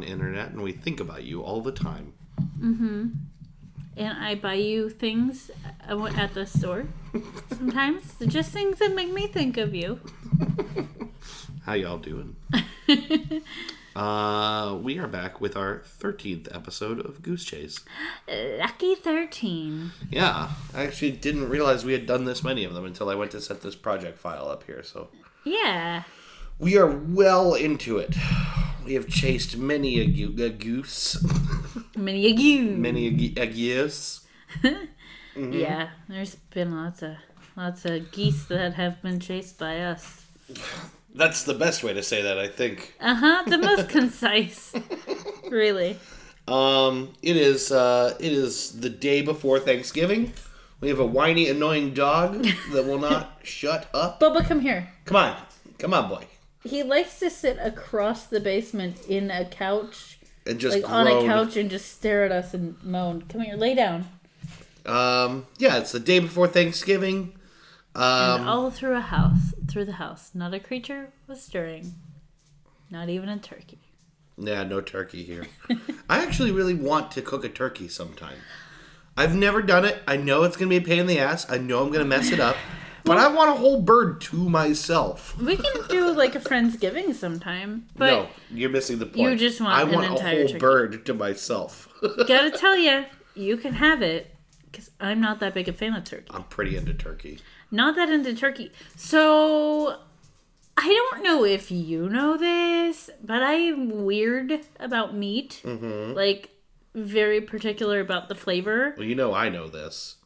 you when you're gone, Internet, and we think about you all the time. Mm-hmm. And I buy you things uh, at the store sometimes. Just things that make me think of you. How y'all doing? uh, we are back with our 13th episode of Goose Chase. Lucky 13. Yeah, I actually didn't realize we had done this many of them until I went to set this project file up here, so. Yeah. We are well into it. We have chased many a, go- a goose, Many a goose. many a, ge- a goose. Mm-hmm. Yeah, there's been lots of lots of geese that have been chased by us. That's the best way to say that, I think. Uh huh. The most concise. Really. Um, it is uh, it is the day before Thanksgiving. We have a whiny, annoying dog that will not shut up. Bubba, come here. Come on, come on, boy, He likes to sit across the basement in a couch, and just like on a couch, and just stare at us and moan. Come here, lay down. Um, yeah, it's the day before Thanksgiving. And Um, all through a house, through the house, not a creature was stirring, not even a turkey. yeah, no turkey here. I actually really want to cook a turkey sometime. I've never done it. I know it's gonna be a pain in the ass. I know I'm gonna mess it up, but I want a whole bird to myself. We can do like a friendsgiving sometime, but no, you're missing the point. You just want I an want a entire whole turkey. bird to myself. gotta tell you, you can have it because I'm not that big a fan of turkey. I'm pretty into turkey. Not that into turkey. So I don't know if you know this, but I'm weird about meat. Mm-hmm. Like very particular about the flavor. Well, you know I know this.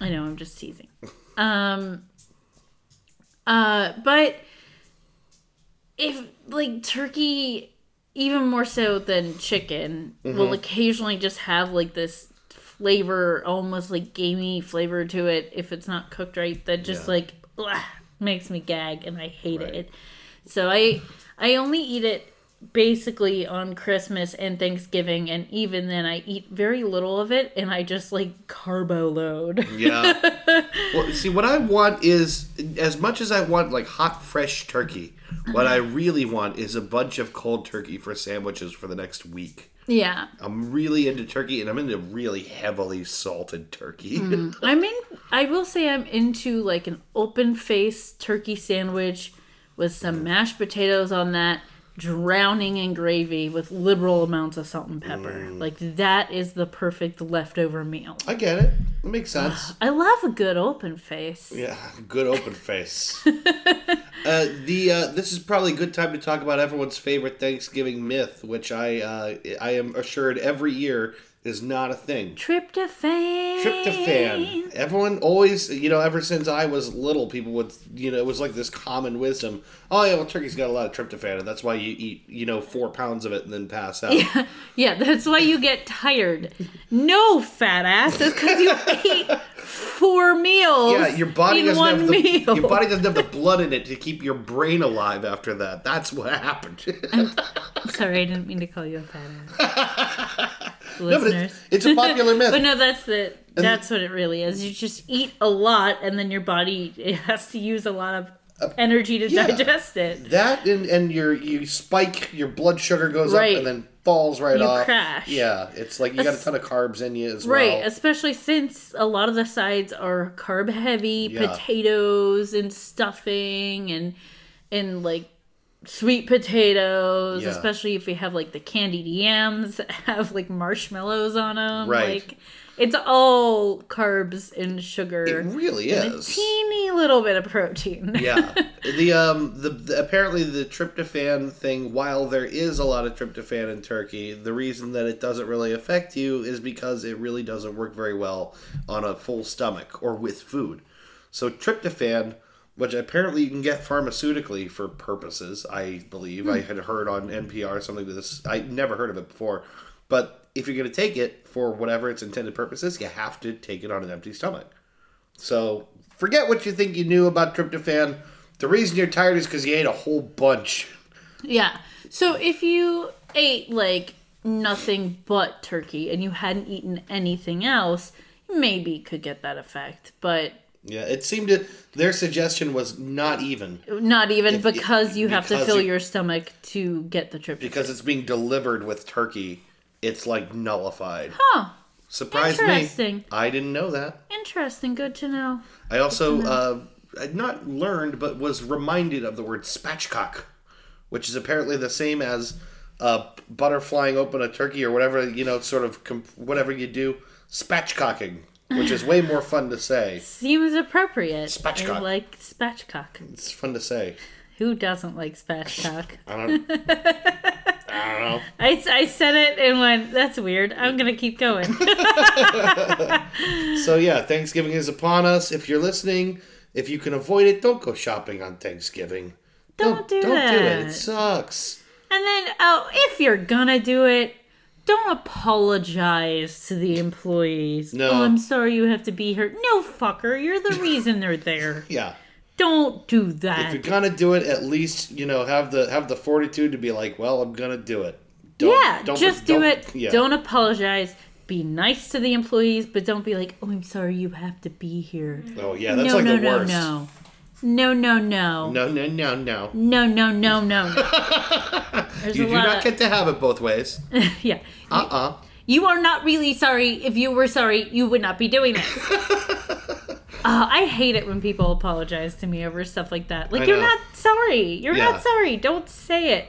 I know, I'm just teasing. Um uh but if like turkey even more so than chicken will occasionally just have like this flavor almost like gamey flavor to it if it's not cooked right that just Yeah. like ugh, makes me gag and I hate Right. it. So I I only eat it basically on Christmas and Thanksgiving and even then I eat very little of it and I just like carbo load. Yeah. well, see, what I want is as much as I want like hot, fresh turkey. What I uh-huh. really want is a bunch of cold turkey for sandwiches for the next week. yeah. I'm really into turkey, and I'm into really heavily salted turkey. Hmm. I'm in. I will say I'm into like an open face turkey sandwich with some mm-hmm. mashed potatoes on that, drowning in gravy with liberal amounts of salt and pepper. Like that is the perfect leftover meal. I get it. It makes sense. I love a good open face. Yeah, good open face. uh, the uh, this is probably a good time to talk about everyone's favorite Thanksgiving myth, which I uh, I am assured every year is not a thing. Tryptophan. Tryptophan. Everyone always, you know, ever since I was little, people would, you know, it was like this common wisdom. Oh yeah, well, turkey's got a lot of tryptophan, and that's why you eat, you know, four pounds of it and then pass out. Yeah, yeah that's why you get tired. No, fat ass. It's because you ate four meals. Yeah, your body doesn't have the meal. your body doesn't have the blood in it to keep your brain alive after that. That's what happened. Sorry, I didn't mean to call you a fat ass. no, Listeners. it, it's a popular myth. But no, that's the that's what it really is. You just eat a lot, and then your body it has to use a lot of uh, energy to yeah. digest it. that and and your you spike, your blood sugar goes Right. up and then falls right You off. crash. Yeah, it's like you got a ton of carbs in you as Right, well. Right, especially since a lot of the sides are carb heavy, Yeah. potatoes and stuffing and and like sweet potatoes, Yeah. especially if you have like the candied yams that have like marshmallows on them. Right. Like it's all carbs and sugar. It really and a is. teeny little bit of protein. yeah the um the, the apparently the tryptophan thing while there is a lot of tryptophan in turkey the reason that it doesn't really affect you is because it really doesn't work very well on a full stomach or with food so tryptophan which apparently you can get pharmaceutically for purposes i believe i hmm. had heard on npr something to this i never heard of it before but if you're going to take it for whatever its intended purposes you have to take it on an empty stomach so forget what you think you knew about tryptophan. The reason you're tired is because you ate a whole bunch. Yeah. So if you ate like nothing but turkey and you hadn't eaten anything else, maybe could get that effect, but Yeah, it seemed to. Their suggestion was not even not even If- because you have to fill you- your stomach to get the trip. because it's being delivered with turkey. It's like nullified. Huh. Surprised me. I didn't know that. Interesting. Good to know. I also uh, not learned, but was reminded of the word spatchcock, which is apparently the same as uh, butter flying open a turkey or whatever you know, sort of com- whatever you do, spatchcocking, which is way more fun to say. Seems appropriate. Spatchcock. I like spatchcock. It's fun to say. Who doesn't like spatchcock? I don't. I don't know. I, I said it and went, that's weird. I'm going to keep going. So yeah, Thanksgiving is upon us. If you're listening, if you can avoid it, don't go shopping on Thanksgiving. Don't do it. Don't do it. It sucks. And then, oh, if you're gonna do it, don't apologize to the employees. No. Oh, I'm sorry you have to be here. No, fucker, you're the reason they're there. Yeah. Don't do that. If you're gonna do it, at least you know have the have the fortitude to be like, well, I'm gonna do it. yeah, don't- just do don't- it. yeah. Don't apologize. Be nice to the employees, but don't be like, oh, I'm sorry you have to be here. Oh yeah, that's no, like no, the no, worst. no. No, no, no. No, no, no, no. No, no, no, no. There's You do not of, get to have it both ways. yeah. Uh uh You are not really sorry. If you were sorry, you would not be doing this. Uh, I hate it when people apologize to me over stuff like that. Like, you're not sorry. You're Yeah. not sorry. Don't say it.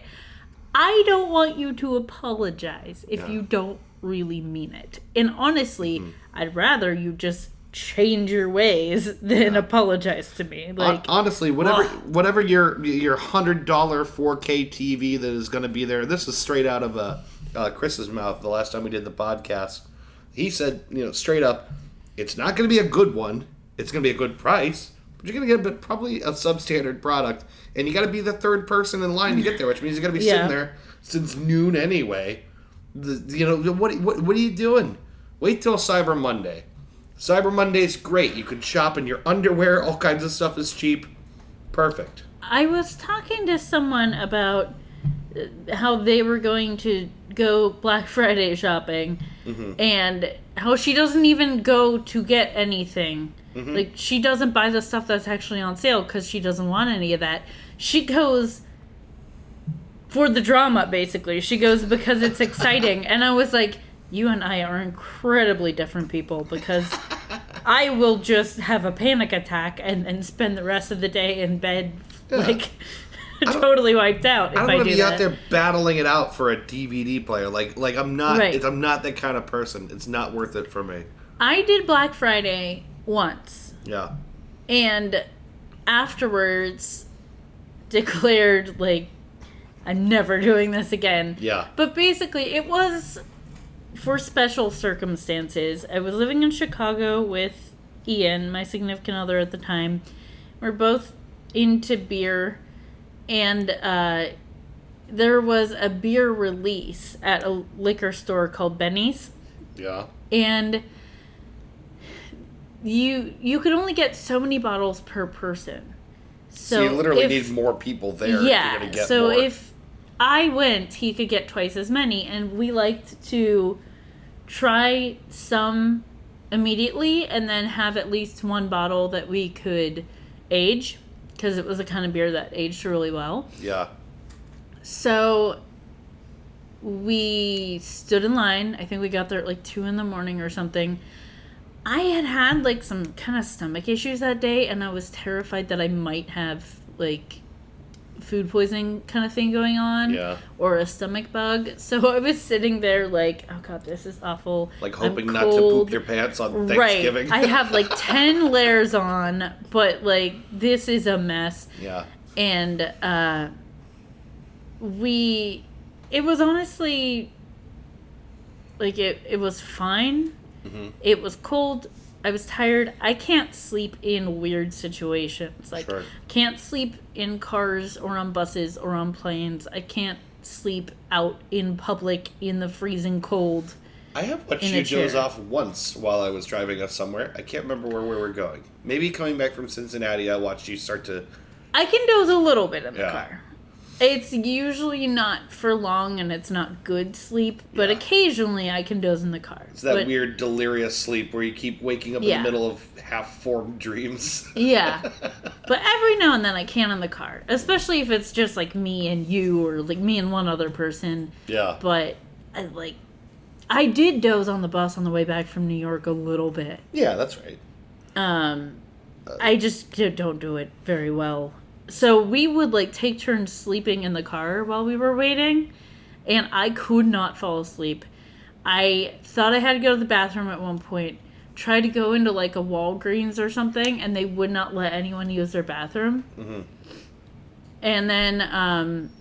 I don't want you to apologize if Yeah. you don't really mean it. And honestly, Mm-hmm. I'd rather you just change your ways than apologize to me. Like, Honestly, whatever Ugh. whatever your your hundred dollar 4K TV that is going to be there. This is straight out of uh, uh, Chris's mouth. The last time we did the podcast, he said, you know, straight up, it's not going to be a good one. It's going to be a good price, but you're going to get a, probably a substandard product, and you got to be the third person in line to get there, which means you got to be Yeah. sitting there since noon anyway. The, you know what, what? What are you doing? Wait till Cyber Monday. Cyber Monday's great. You can shop in your underwear. All kinds of stuff is cheap. Perfect. I was talking to someone about uh, how they were going to go Black Friday shopping and how she doesn't even go to get anything. Like, she doesn't buy the stuff that's actually on sale because she doesn't want any of that. She goes for the drama, basically. She goes because it's exciting. and I was like, you and I are incredibly different people because I will just have a panic attack and then spend the rest of the day in bed, like totally wiped out if I I, don't want to be that. out there battling it out for a DVD player. Like, like I'm not. Right. I'm not that kind of person. It's not worth it for me. I did Black Friday once Yeah. and afterwards declared like I'm never doing this again. Yeah. But basically, it was for special circumstances. I was living in Chicago with Ian, my significant other at the time. We're both into beer, and uh, there was a beer release at a liquor store called Binny's, Yeah. and you you could only get so many bottles per person. So, So, you literally if- need more people there. yeah. So more. if I went, he could get twice as many, and we liked to try some immediately and then have at least one bottle that we could age because it was a kind of beer that aged really well. yeah. So we stood in line. I think we got there at like two in the morning or something. I had had like some kind of stomach issues that day, and I was terrified that I might have like food poisoning kind of thing going on Yeah. or a stomach bug. So I was sitting there like, oh god, this is awful. Like hoping not to poop your pants on Thanksgiving. Right. I have like 10 layers on, but like this is a mess yeah. and uh, we it was honestly like it it was fine Mm-hmm. it was cold i was tired i can't sleep in weird situations like Sure. can't sleep in cars or on buses or on planes i can't sleep out in public in the freezing cold I have watched you doze off once while I was driving us somewhere. I can't remember where we were going. Maybe coming back from Cincinnati, I watched you start to. i can doze a little bit in the Yeah. car It's usually not for long and it's not good sleep, but Yeah. occasionally I can doze in the car. It's that But- weird delirious sleep where you keep waking up in the middle of half-formed dreams. Yeah. But every now and then I can in the car, especially if it's just like me and you or like me and one other person. yeah. But I like I did doze on the bus on the way back from New York a little bit. Yeah, that's right. Um I just don't do it very well. So we would like take turns sleeping in the car while we were waiting, and I could not fall asleep. I thought I had to go to the bathroom at one point. Tried to go into like a Walgreens or something, and they would not let anyone use their bathroom. And then um,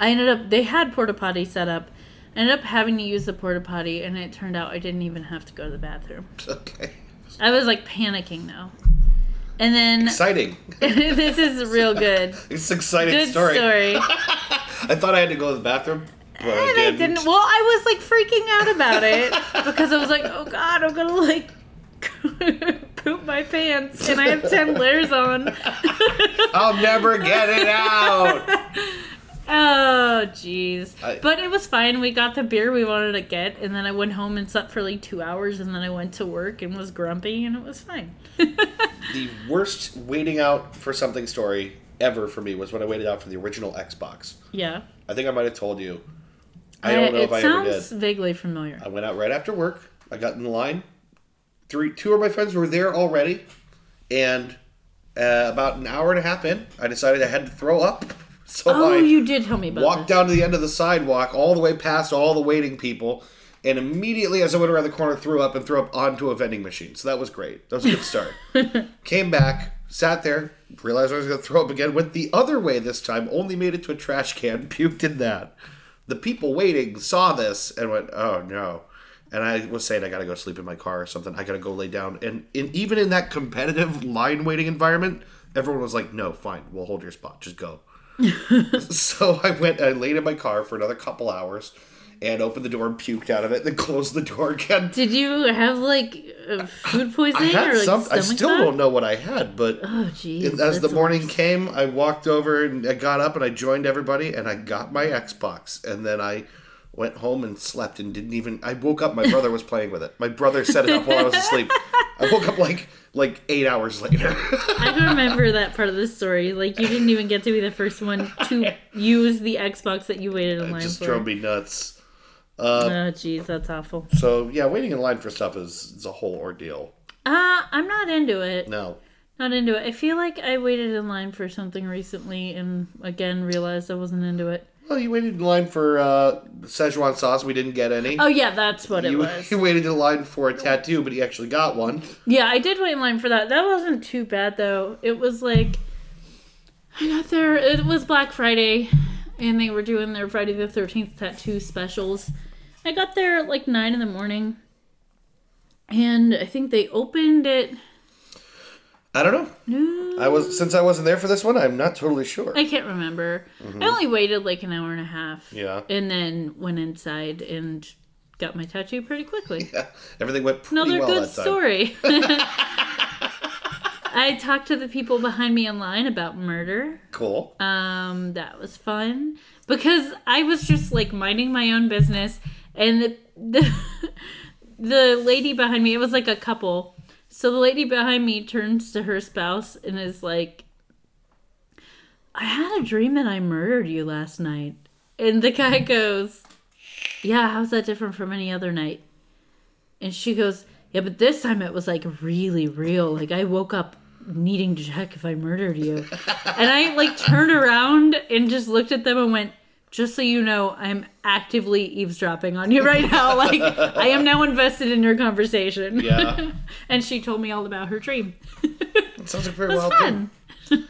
I ended up. They had porta potty set up. I ended up having to use the porta potty, and it turned out I didn't even have to go to the bathroom. Okay. I was like panicking though. And then Exciting. this is real good. It's an exciting Good story. story. I thought I had to go to the bathroom, but I And I didn't. didn't. Well, I was like freaking out about it because I was like, oh god, I'm gonna like poop my pants, and I have ten layers on. I'll never get it out. Oh, jeez. But it was fine. We got the beer we wanted to get, and then I went home and slept for like two hours, and then I went to work and was grumpy, and it was fine. the worst waiting out for something story ever for me was when I waited out for the original Xbox. yeah. I think I might have told you. I don't know if I ever did. It sounds vaguely familiar. I went out right after work. I got in the line. Three, two of my friends were there already, and uh, about an hour and a half in, I decided I had to throw up. So Oh, I you did tell me about walked this. down to the end of the sidewalk, all the way past all the waiting people, and immediately as I went around the corner, threw up and threw up onto a vending machine. So that was great. That was a good start. Came back, sat there, realized I was going to throw up again. Went the other way this time. Only made it to a trash can. Puked in that. The people waiting saw this and went, "Oh no." And I was saying I gotta go sleep in my car or something. I gotta go lay down. And in, even in that competitive line waiting environment, everyone was like, "No, fine, we'll hold your spot. Just go." so I went. I laid in my car for another couple hours, and opened the door and puked out of it. And then closed the door again. Did you have like uh, food I poisoning had or like some. I still don't know what I had, but Oh and as the morning worse. came, I walked over and I got up and I joined everybody and I got my Xbox and then I went home and slept and didn't even. I woke up. My brother was playing with it. My brother set it up while I was asleep. I woke up like like eight hours later. I can remember that part of the story. Like you didn't even get to be the first one to use the Xbox that you waited in line just for. drove me nuts. Oh jeez, that's awful. So yeah, waiting in line for stuff is, is a whole ordeal. Uh, I'm not into it. No. Not into it. I feel like I waited in line for something recently and again realized I wasn't into it. Well, you waited in line for uh, Szechuan sauce. We didn't get any. Oh yeah, that's what it you, was. you waited in line for a tattoo, but you actually got one. Yeah, I did wait in line for that. That wasn't too bad though. It was like I got there. It was Black Friday, and they were doing their Friday the Thirteenth tattoo specials. I got there at like nine in the morning, and I think they opened it. I don't know. No, I was since I wasn't there for this one. I'm not totally sure. I can't remember. I only waited like an hour and a half. Mm-hmm. Yeah. and then went inside and got my tattoo pretty quickly. Yeah, everything went pretty Another well good story. I talked to the people behind me in line about murder. Cool. Um, that was fun because I was just like minding my own business, and the the, the lady behind me, it was like a couple. So the lady behind me turns to her spouse and is like, "I had a dream that I murdered you last night," and the guy mm-hmm. goes, "Yeah, how's that different from any other night?" And she goes, "Yeah, but this time it was like really real. Like I woke up." needing to check if I murdered you. And I like turned around and just looked at them and went, just so you know, I'm actively eavesdropping on you right now. Like I am now invested in your conversation. Yeah. and she told me all about her dream. It sounds like very well fun. done. Good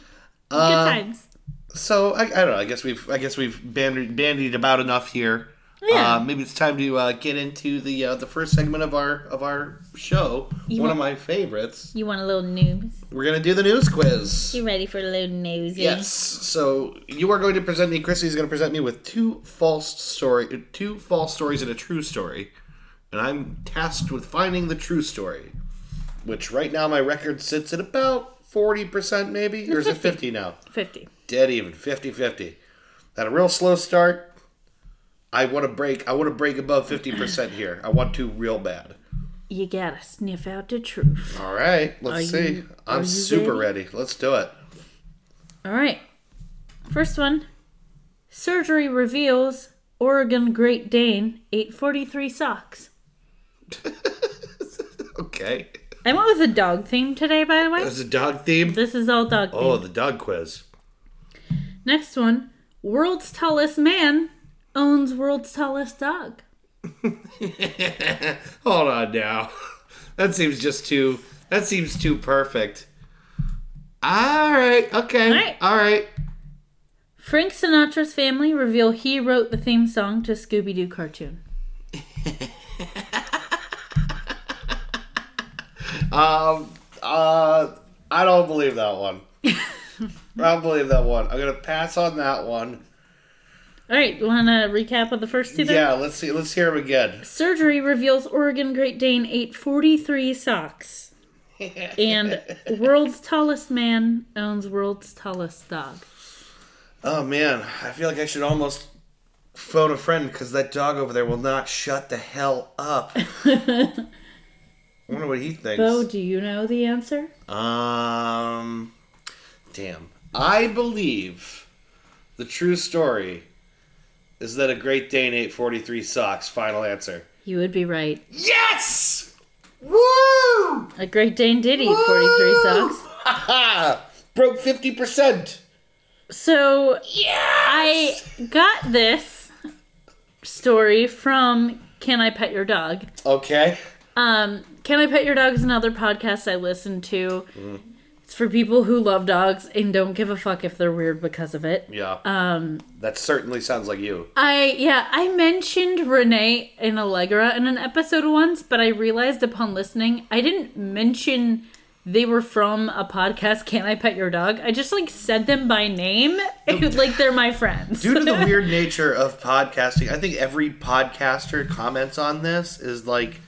Uh, times. so I, I don't know. I guess we've I guess we've bandied, bandied about enough here. Yeah. Uh, maybe it's time to uh, get into the uh, the first segment of our of our show. You One want- of my favorites. You want a little news? We're gonna do the news quiz. You ready for a little nosy? Yes. So you are going to present me. Chrissy's going to present me with two false story, two false stories and a true story, and I'm tasked with finding the true story. Which right now my record sits at about forty percent, maybe, or is it 50. fifty now? 50. dead even 50-50. Had a real slow start. I want to break. I want to break above fifty percent here. I want to real bad. You gotta sniff out the truth. All right, let's Are see. you- I'm super ready? Let's do it. All right. First one. Surgery reveals Oregon Great Dane 843 socks. Okay. I went with a dog theme today, by the way. There's a dog theme. This is all dog oh, theme. Oh, the dog quiz. Next one. World's tallest man owns world's tallest dog. Hold on now. That seems just too. That seems too perfect. All right. Okay. All right. All right. Frank Sinatra's family reveal he wrote the theme song to Scooby Doo cartoon. Um. Uh. I don't believe that one. I don't believe that one. I'm gonna pass on that one. All right, you want to recap of the first two? Then? Yeah. Let's see. Let's hear them again. Surgery reveals Oregon Great Dane ate 43 socks. And world's tallest man owns world's tallest dog. Oh man, I feel like I should almost phone a friend because that dog over there will not shut the hell up. I wonder what he thinks. Bo, do you know the answer? Um, damn. I believe the true story is that a Great Dane ate 43 socks. Final answer. You would be right. Yes! Woo! A Great Dane did eat 43 socks. Broke 50%. So Yeah! I got this story from Can I Pet Your Dog? Okay. Um, Can I Pet Your Dog is another podcast I listen to. It's for people who love dogs and don't give a fuck if they're weird because of it. Yeah. Um, that certainly sounds like you. I yeah, I mentioned Renee and Allegra in an episode once, but I realized upon listening I didn't mention they were from a podcast. Can I pet your dog? I just like said them by name, like they're my friends. Due to the weird nature of podcasting, I think every podcaster comments on this is like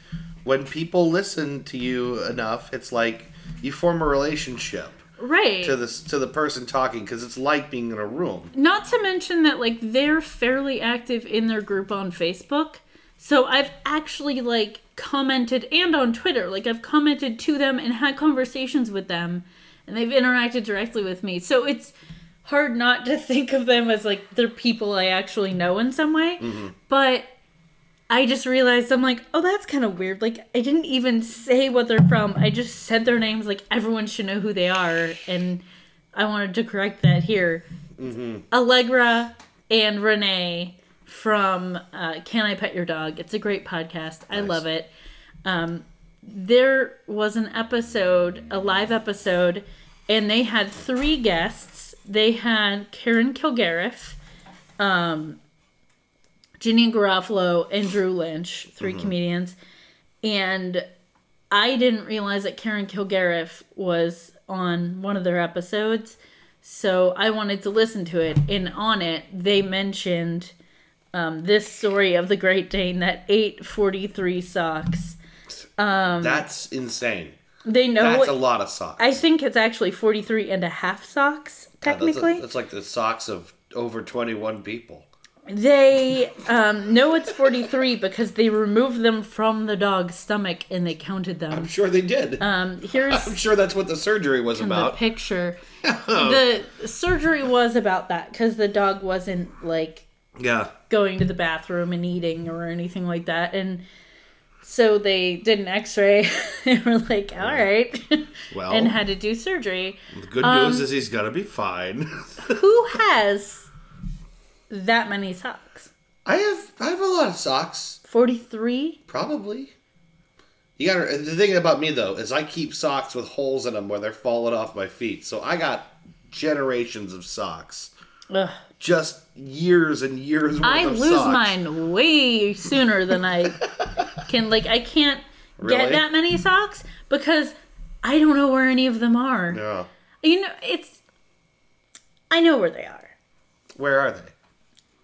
when people listen to you enough, it's like you form a relationship right? to this to the person talking because it's like being in a room. Not to mention that like they're fairly active in their group on Facebook. So I've actually like commented and on Twitter, like I've commented to them and had conversations with them and they've interacted directly with me. So it's hard not to think of them as like they're people I actually know in some way. Mm-hmm. But I just realized I'm like, oh, that's kind of weird. Like, I didn't even say what they're from. I just said their names. Like, everyone should know who they are. And I wanted to correct that here. Allegra and Renee from uh, Can I Pet Your Dog? It's a great podcast. I love it. Um, there was an episode, a live episode, and they had three guests. They had Karen Kilgariff, um, Janeane Garofalo, and Drew Lynch, 3 comedians. And I didn't realize that Karen Kilgariff was on one of their episodes. So I wanted to listen to it. And on it, they mentioned um, this story of the Great Dane that ate 43 socks. That's insane. They know That's what, a lot of socks. I think it's actually 43 and a half socks, God, that's, technically. that's like the socks of over 21 people. They um, know it's 43 because they removed them from the dog's stomach and they counted them. I'm sure they did. Um, here's I'm sure that's what the surgery was about. the picture. the surgery was about that because the dog wasn't like Yeah. going to the bathroom and eating or anything like that. And so they did an x ray and were like, all right. Well, and had to do surgery. the good um, news is he's gonna be fine. Who has that many socks? I have I have a lot of socks. 43? Probably. You got the thing about me though is I keep socks with holes in them where they're falling off my feet. So I got generations of socks. Ugh. Just years and years worth I lose socks. mine way sooner than I can. Like, I can't Really? get that many socks because I don't know where any of them are. Yeah. You know, it's. I know where they are. Where are they?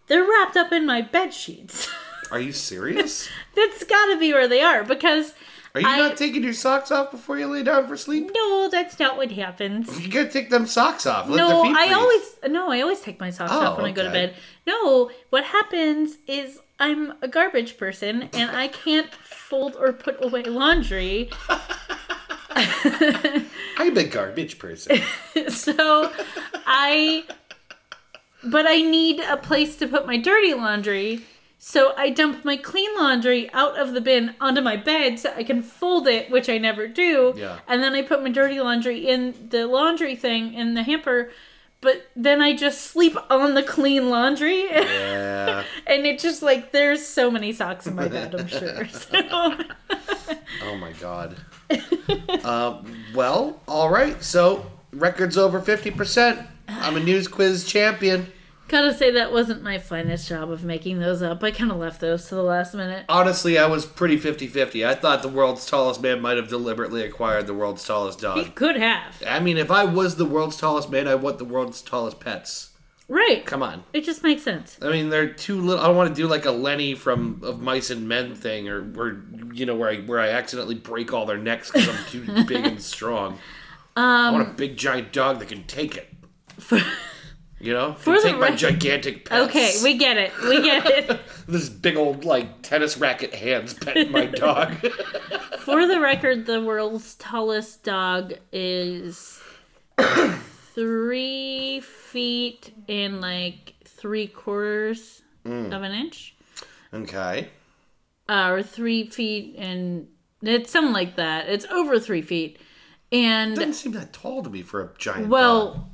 They're wrapped up in my bed sheets. Are you serious? That's gotta be where they are because Are you I- not taking your socks off before you lay down for sleep? No, that's not what happens. You gotta take them socks off. Let the no, I always no, I always take my socks Oh, off when I go to oh, bed. No, what happens is I'm a garbage person and I can't fold or put away laundry. I'm a garbage person. so I but I need a place to put my dirty laundry. So I dump my clean laundry out of the bin onto my bed so I can fold it, which I never do. Yeah. And then I put my dirty laundry in the laundry thing in the hamper. But then I just sleep on the clean laundry. yeah. and it just like there's so many socks in my bed, I'm sure. So Oh my god. um, well, all right. So records over fifty percent. I'm a news quiz champion. gotta say that wasn't my finest job of making those up. I kind of left those to the last minute. Honestly, I was pretty 50-50. I thought the world's tallest man might have deliberately acquired the world's tallest dog. He could have. I mean, if I was the world's tallest man, I want the world's tallest pets. Right. Come on. It just makes sense. I mean, they're too little. I don't want to do like a Lenny from of Mice and Men thing, or or you know where I where I accidentally break all their necks because I'm too big and strong. I want a Um, big giant dog that can take it. For, You know, For take my gigantic pets. okay, we get it. We get it. this big old like tennis racket hands petting my dog. For the record, the world's tallest dog is three feet and like three quarters Mm. of an inch, okay. uh, or three feet and it's something like that. It's over three feet, and Doesn't seem that tall to me for a giant dog.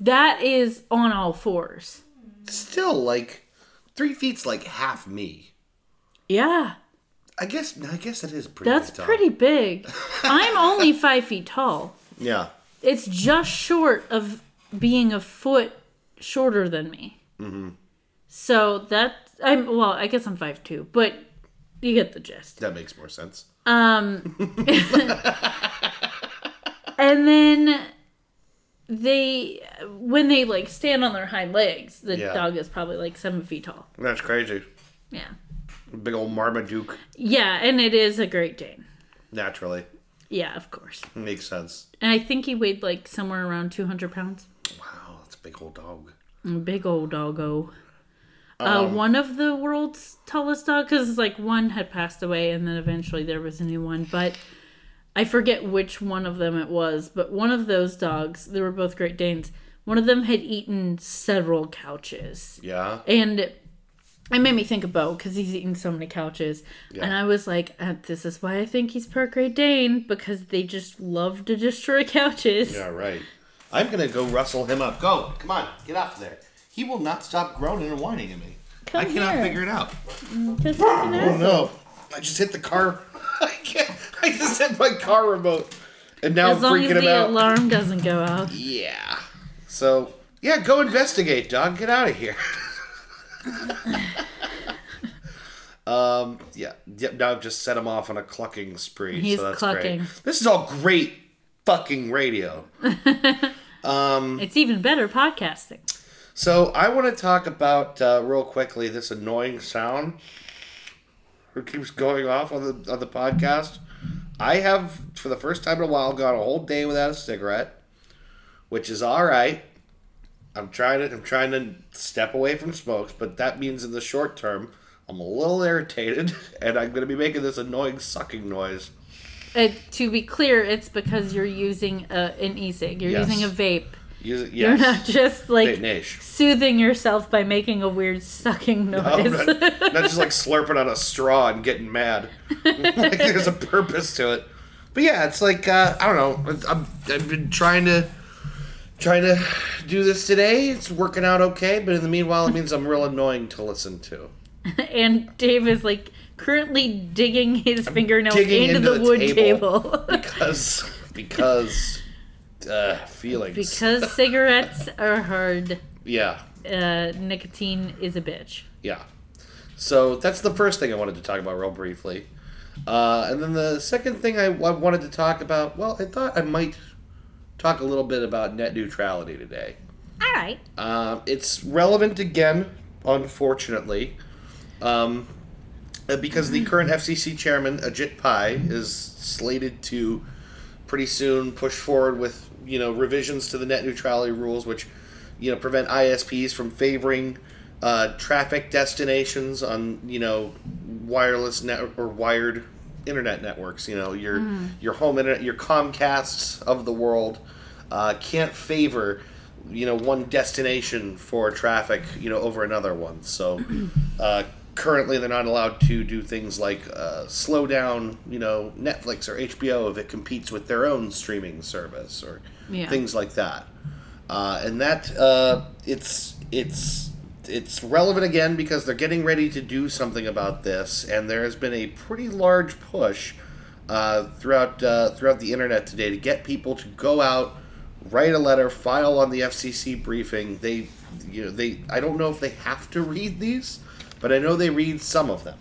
That is on all fours. Still, like three feet's like half me. Yeah, I guess. I guess that is pretty. that's big pretty big. I'm only five feet tall. Yeah. It's just short of being a foot shorter than me. Mm-hmm. So that I'm well, I guess I'm five two, but you get the gist. That makes more sense. Um, and then they when they like stand on their hind legs, the Yeah. dog is probably like seven feet tall. That's crazy. Yeah, Big old Marmaduke. yeah, and it is a Great Dane. Naturally. Yeah, of course. Makes sense. And I think he weighed like somewhere around two hundred pounds. Wow, that's a big old dog. Big old doggo. Uh, one of the world's tallest dogs, because like one had passed away, and then eventually there was a new one. But I forget which one of them it was. But one of those dogs, they were both Great Danes. One of them had eaten several couches, Yeah. and it made me think of Bo because he's eaten so many couches. And I was like, uh, "This is why I think he's part Great Dane because they just love to destroy couches." Yeah, right. I'm gonna go rustle him up. Go, come on, get off there. He will not stop groaning and whining at me. Come I cannot here. figure it out. he's Oh no! I just hit the car. I can't. I just hit my car remote, and now As I'm as freaking him the out. alarm doesn't go off. Yeah. So yeah, go investigate, dog. Get out of here. um. Yeah. Yep. Now I've just set him off on a clucking spree. He's so that's clucking. Great. This is all great fucking radio. um. It's even better podcasting. So I want to talk about uh, real quickly this annoying sound who keeps going off on the on the podcast. I have, for the first time in a while, gone a whole day without a cigarette, which is all right. I'm trying to I'm trying to step away from smokes, but that means in the short term I'm a little irritated, and I'm going to be making this annoying sucking noise. Uh, to be clear, it's because you're using a, an e-cig. You're Yes. using a vape. Use it, You're not just like soothing yourself by making a weird sucking No, noise. not, not just like slurping on a straw and getting mad. like there's a purpose to it. But yeah, it's like uh, I don't know. I'm, I've been trying to trying to do this today. It's working out okay, but in the meanwhile, it means I'm real annoying to listen to. and Dave is like currently digging his fingernails digging into, into the, the wood table. table. because because uh, feelings. because cigarettes are hard. yeah, Uh, nicotine is a bitch. yeah. So that's the first thing I wanted to talk about real briefly. Uh, and then the second thing I, I wanted to talk about, well, I thought I might talk a little bit about net neutrality today. All right. Um, it's relevant again, unfortunately. Um, uh, because the current FCC chairman Ajit Pai is slated to pretty soon push forward with you know revisions to the net neutrality rules, which you know prevent ISPs from favoring uh, traffic destinations on you know wireless net or wired internet networks. You know your your home internet, your Comcasts of the world uh, can't favor you know one destination for traffic you know over another one. So uh, currently they're not allowed to do things like uh, slow down you know Netflix or HBO if it competes with their own streaming service or Yeah. things like that. Uh, and that uh, it's it's it's relevant again because they're getting ready to do something about this, and there has been a pretty large push uh, throughout uh, throughout the internet today to get people to go out, write a letter, file on the FCC briefing. They, you know, they I don't know if they have to read these, but I know they read some of them.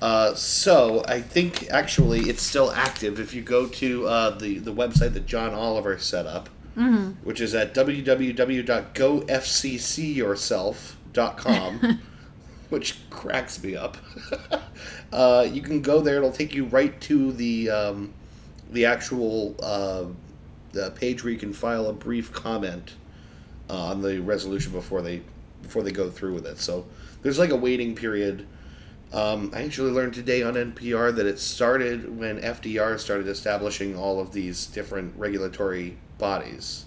Uh, so I think actually it's still active. If you go to uh, the the website that John Oliver set up, which is at www.gofccyourself.com, which cracks me up. uh, you can go there; it'll take you right to the um, the actual uh, the page where you can file a brief comment uh, on the resolution before they before they go through with it. So there's like a waiting period. Um, I actually learned today on NPR that it started when FDR started establishing all of these different regulatory bodies.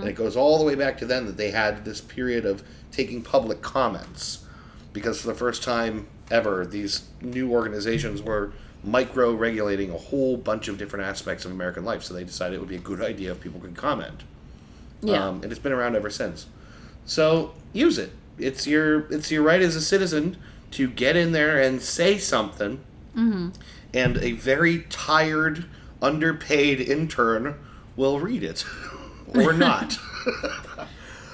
And it goes all the way back to then that they had this period of taking public comments. Because for the first time ever, these new organizations were micro regulating a whole bunch of different aspects of American life. So they decided it would be a good idea if people could comment. Yeah. Um, and it's been around ever since. So use it. It's your it's your right as a citizen to get in there and say something. Mm-hmm. And a very tired, underpaid intern will read it, or not.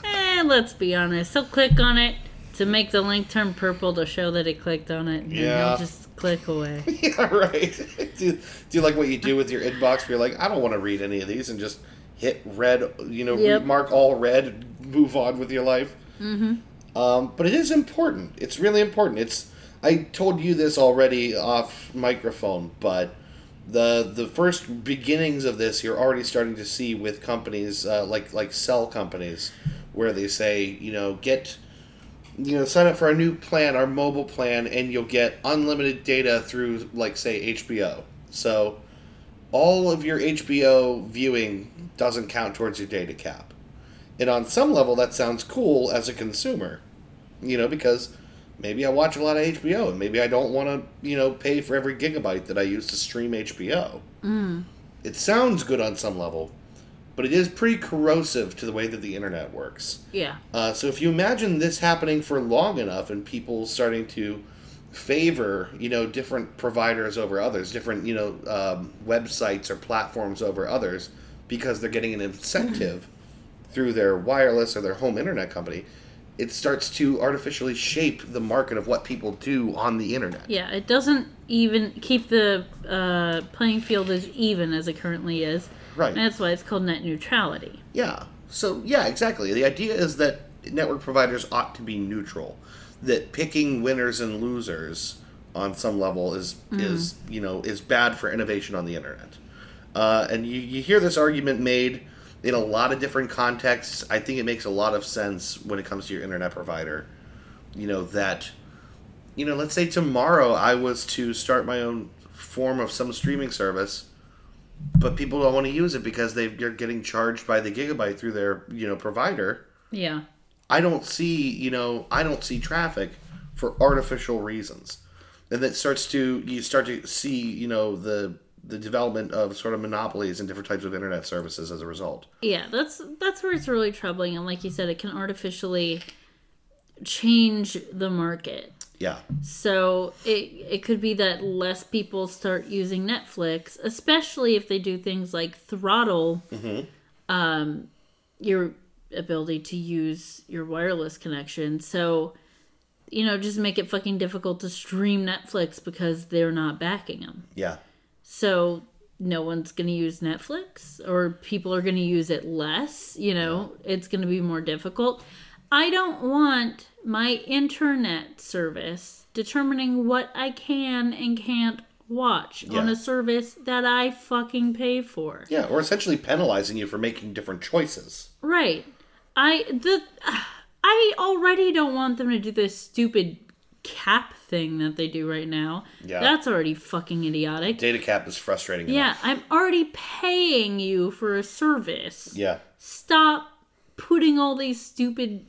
Eh, let's be honest. He'll click on it to make the link turn purple to show that he clicked on it. And Yeah. he'll just click away. yeah, right. do, do you like what you do with your inbox? Where you're like, I don't want to read any of these, and just hit red. You know, Yep. mark all red, move on with your life. Mm-hmm. Um, but it is important. It's really important. It's. I told you this already off microphone, but the the first beginnings of this you're already starting to see with companies uh, like like cell companies, where they say, you know, get you know, sign up for our new plan, our mobile plan, and you'll get unlimited data through, like, say, HBO. So, all of your HBO viewing doesn't count towards your data cap. And on some level, that sounds cool as a consumer, you know, because maybe I watch a lot of HBO and maybe I don't want to, you know, pay for every gigabyte that I use to stream HBO. Mm. It sounds good on some level, but it is pretty corrosive to the way that the internet works. Yeah. Uh, so if you imagine this happening for long enough and people starting to favor, you know, different providers over others, different, you know, um, websites or platforms over others, because they're getting an incentive through their wireless or their home internet company, it starts to artificially shape the market of what people do on the internet. Yeah, it doesn't even keep the uh, playing field as even as it currently is. Right. And that's why it's called net neutrality. Yeah. So yeah, exactly. The idea is that network providers ought to be neutral. That picking winners and losers on some level is is you know is bad for innovation on the internet. Uh, and you, you hear this argument made in a lot of different contexts. I think it makes a lot of sense when it comes to your internet provider. You know that you know, let's say tomorrow I was to start my own form of some streaming service but people don't want to use it because they, they're getting charged by the gigabyte through their you know provider Yeah. i don't see you know i don't see traffic for artificial reasons and that starts to you start to see you know the the development of sort of monopolies and different types of internet services as a result Yeah, that's that's where it's really troubling and like you said it can artificially change the market. yeah So it it could be that less people start using Netflix, especially if they do things like throttle um, your ability to use your wireless connection. So you know, just make it fucking difficult to stream Netflix because they're not backing them. yeah So no one's going to use Netflix or people are going to use it less, you know, it's going to be more difficult. I don't want my internet service determining what I can and can't watch on a service that I fucking pay for. Yeah, or essentially penalizing you for making different choices. Right. I the I already don't want them to do this stupid cap thing that they do right now. Yeah. That's already fucking idiotic. Data cap is frustrating. Yeah, enough. I'm already paying you for a service. Yeah. Stop putting all these stupid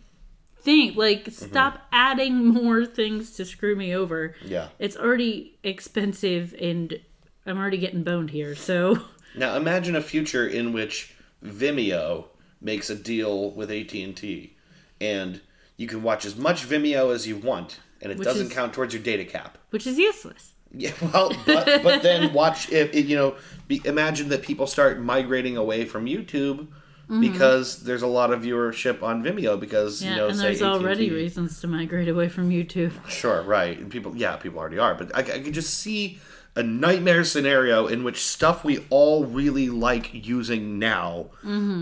things. Like, Mm-hmm. stop adding more things to screw me over. Yeah. It's already expensive and I'm already getting boned here. So, Now imagine a future in which Vimeo makes a deal with AT&T and you can watch as much Vimeo as you want and it Which doesn't is- count towards your data cap. which is useless. Yeah, well, but but then watch if you know. Be, imagine that people start migrating away from YouTube because there's a lot of viewership on Vimeo because Mm-hmm. Yeah, you know and there's already AT&T reasons to migrate away from YouTube. Sure, right, and people yeah people already are, but I, I could just see a nightmare scenario in which stuff we all really like using now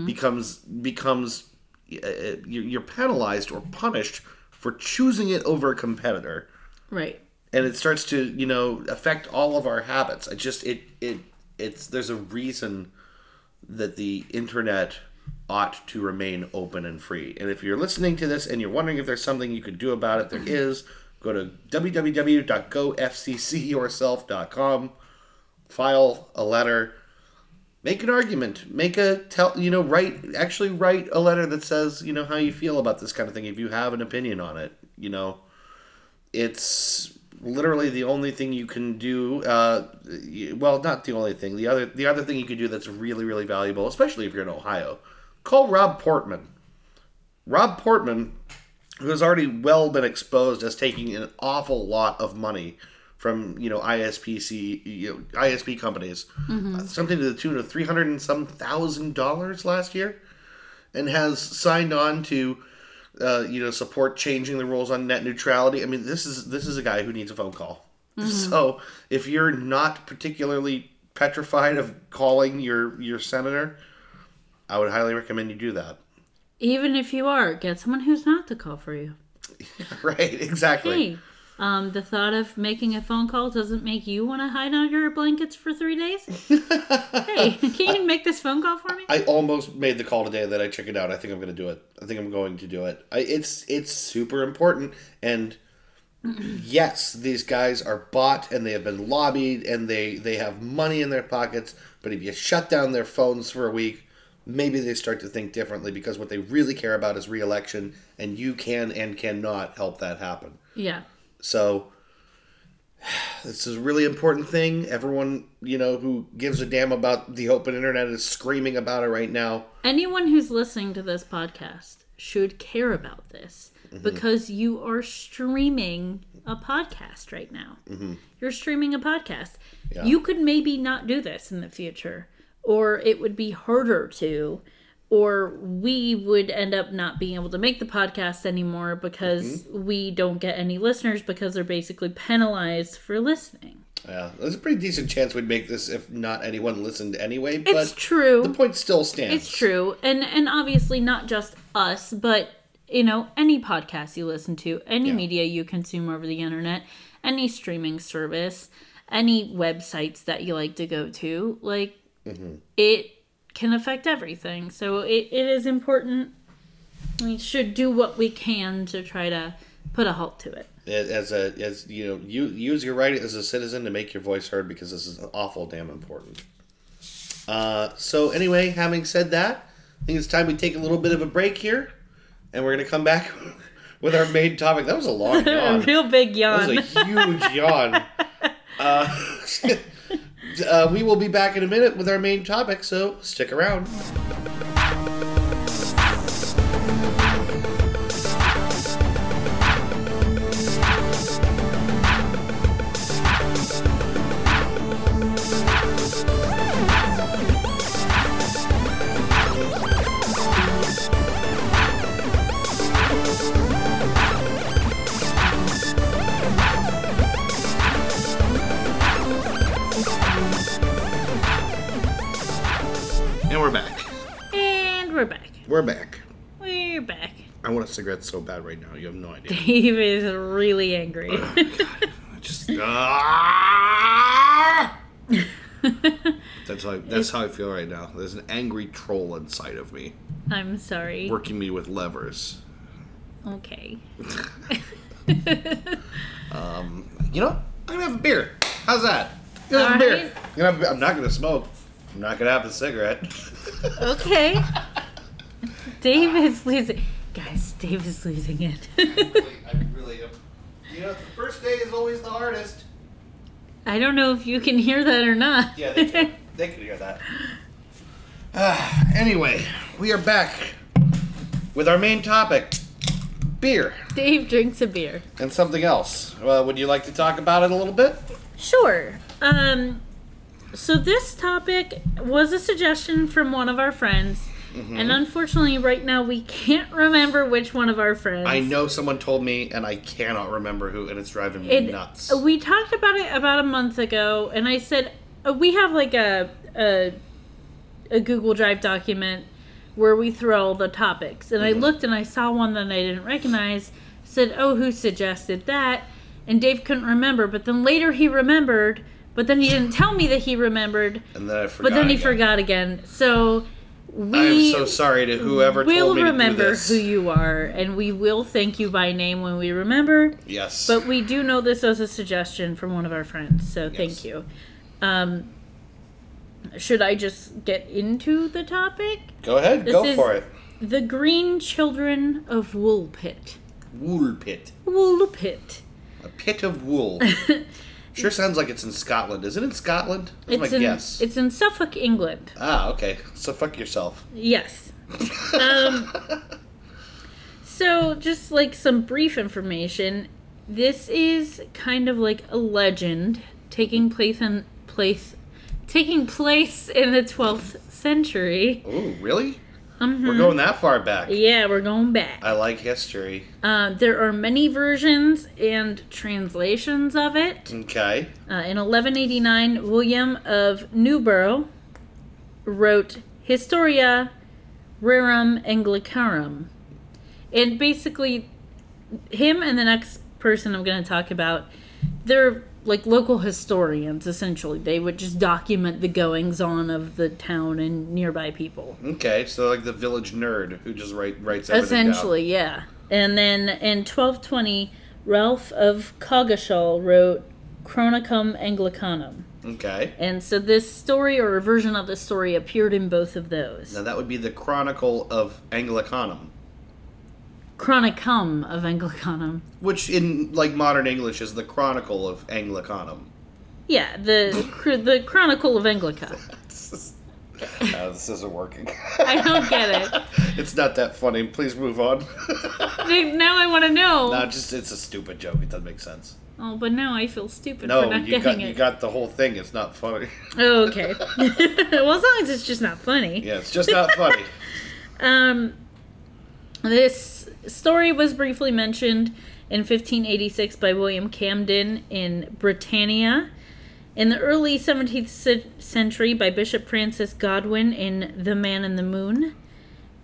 becomes becomes uh, you're you're penalized or punished for choosing it over a competitor. Right. and it starts to you know affect all of our habits. I just it it it's there's a reason that the internet ought to remain open and free. And if you're listening to this and you're wondering if there's something you could do about it there mm-hmm. is. Go to www.gofccyourself.com file a letter make an argument. Make a tell you know write actually write a letter that says you know how you feel about this kind of thing if you have an opinion on it you know. It's literally the only thing you can do uh, well not the only thing the other the other thing you can do that's really really valuable especially if you're in ohio call rob portman. Rob portman who has already well been exposed as taking an awful lot of money from you know ISPC you know, ISP companies, uh, something to the tune of three hundred and some thousand dollars last year, and has signed on to uh, you know support changing the rules on net neutrality. I mean, this is this is a guy who needs a phone call. So if you're not particularly petrified of calling your your senator, I would highly recommend you do that. Even if you are, get someone who's not to call for you. right? Exactly. Hey, um, the thought of making a phone call doesn't make you want to hide under your blankets for three days? hey, can you make this phone call for me? I almost made the call today that I chickened out. I think I'm going to do it. I think I'm going to do it. I, it's it's super important, and yes, these guys are bought and they have been lobbied and they they have money in their pockets. But if you shut down their phones for a week, maybe they start to think differently because what they really care about is reelection, and you can and cannot help that happen. Yeah. So this is a really important thing. Everyone, you know, who gives a damn about the open internet is screaming about it right now. Anyone who's listening to this podcast should care about this Mm-hmm. because you are streaming a podcast right now. You're streaming a podcast. Mm-hmm. Yeah. You could maybe not do this in the future, or it would be harder to, or we would end up not being able to make the podcast anymore because Mm-hmm. we don't get any listeners because they're basically penalized for listening. Yeah, there's a pretty decent chance we'd make this if not anyone listened anyway. But It's true. the point still stands. It's true. And and obviously not just us, but you know, any podcast you listen to, any Yeah. media you consume over the internet, any streaming service, any websites that you like to go to, like Mm-hmm. it can affect everything. So it, it is important. We should do what we can to try to put a halt to it. As a as you know, you use your right as a citizen to make your voice heard because this is awful damn important. Uh, so anyway, having said that, I think it's time we take a little bit of a break here, and we're gonna come back with our main topic. That was a long a yawn. real big yawn. That was a huge yawn. Uh, uh, we will be back in a minute with our main topic, so stick around. Cigarette so bad right now. You have no idea. Dave is really angry. I just ah! that's how I, that's how I feel right now. There's an angry troll inside of me, I'm sorry. working me with levers. Okay. You know, I'm gonna have a beer. How's that? I'm gonna have a beer. I'm, gonna have a- I'm not gonna smoke. I'm not gonna have a cigarette. Okay. Dave is losing. Guys, Dave is losing it. I really am. You know, the first day is always the hardest. I don't know if you can hear that or not. Yeah, they can. they can hear that. Ah, anyway, we are back with our main topic beer Dave drinks a beer. and something else. Well, would you like to talk about it a little bit? Sure. Um, so this topic was a suggestion from one of our friends, Mm-hmm. and unfortunately, right now we can't remember which one of our friends. I know someone told me, and I cannot remember who, and it's driving me It, nuts. We talked about it about a month ago, and I said uh, we have like a, a a Google Drive document where we throw all the topics, and I looked and I saw one that I didn't recognize. Said, "Oh, who suggested that?" And Dave couldn't remember, but then later he remembered. But then he didn't tell me that he remembered. and then I forgot. But then he again. forgot again. So I am so sorry to whoever will told me to do remember who you are, and we will thank you by name when we remember. yes. But we do know this as a suggestion from one of our friends, so Yes. thank you. Um, should I just get into the topic? Go ahead, This go for it. The Green Children of Woolpit. Wool pit. Woolpit. A pit of wool. sure sounds like it's in Scotland. Is it in Scotland? That's It's my in guess. it's in Suffolk, England. Ah, okay. So fuck yourself. Yes. Um, so, just like some brief information, this is kind of like a legend taking place in place taking place in the 12th century. Oh, really? Mhm. We're going that far back. Yeah, we're going back. I like history. Uh, there are many versions and translations of it. Okay. Uh, in 1189, William of Newburgh wrote Historia Rerum Anglicarum. And basically, him and the next person I'm going to talk about, they're like local historians, essentially. They would just document the goings on of the town and nearby people. Okay. So like the village nerd who just write writes everything Essentially, yeah. And then in 1220, Ralph of Coggeshall wrote Chronicum Anglicanum. Okay. And so this story or a version of the story appeared in both of those. Now that would be the Chronicle of Anglicanum, Chronicum of Anglicanum. which in like modern English is the Chronicle of Anglicanum. Yeah, the cr- the Chronicle of Anglica. Uh, this isn't working. I don't get it. It's not that funny. Please move on. Now I want to know. no, just it's a stupid joke. It doesn't make sense. oh, but now I feel stupid for No, not you getting got it. you got the whole thing. It's not funny. Oh, okay. well, as long as it's just not funny. Yeah, it's just not funny. Um, this story was briefly mentioned in 1586 by William Camden in Britannia. In the early 17th century by Bishop Francis Godwin in The Man in the Moon.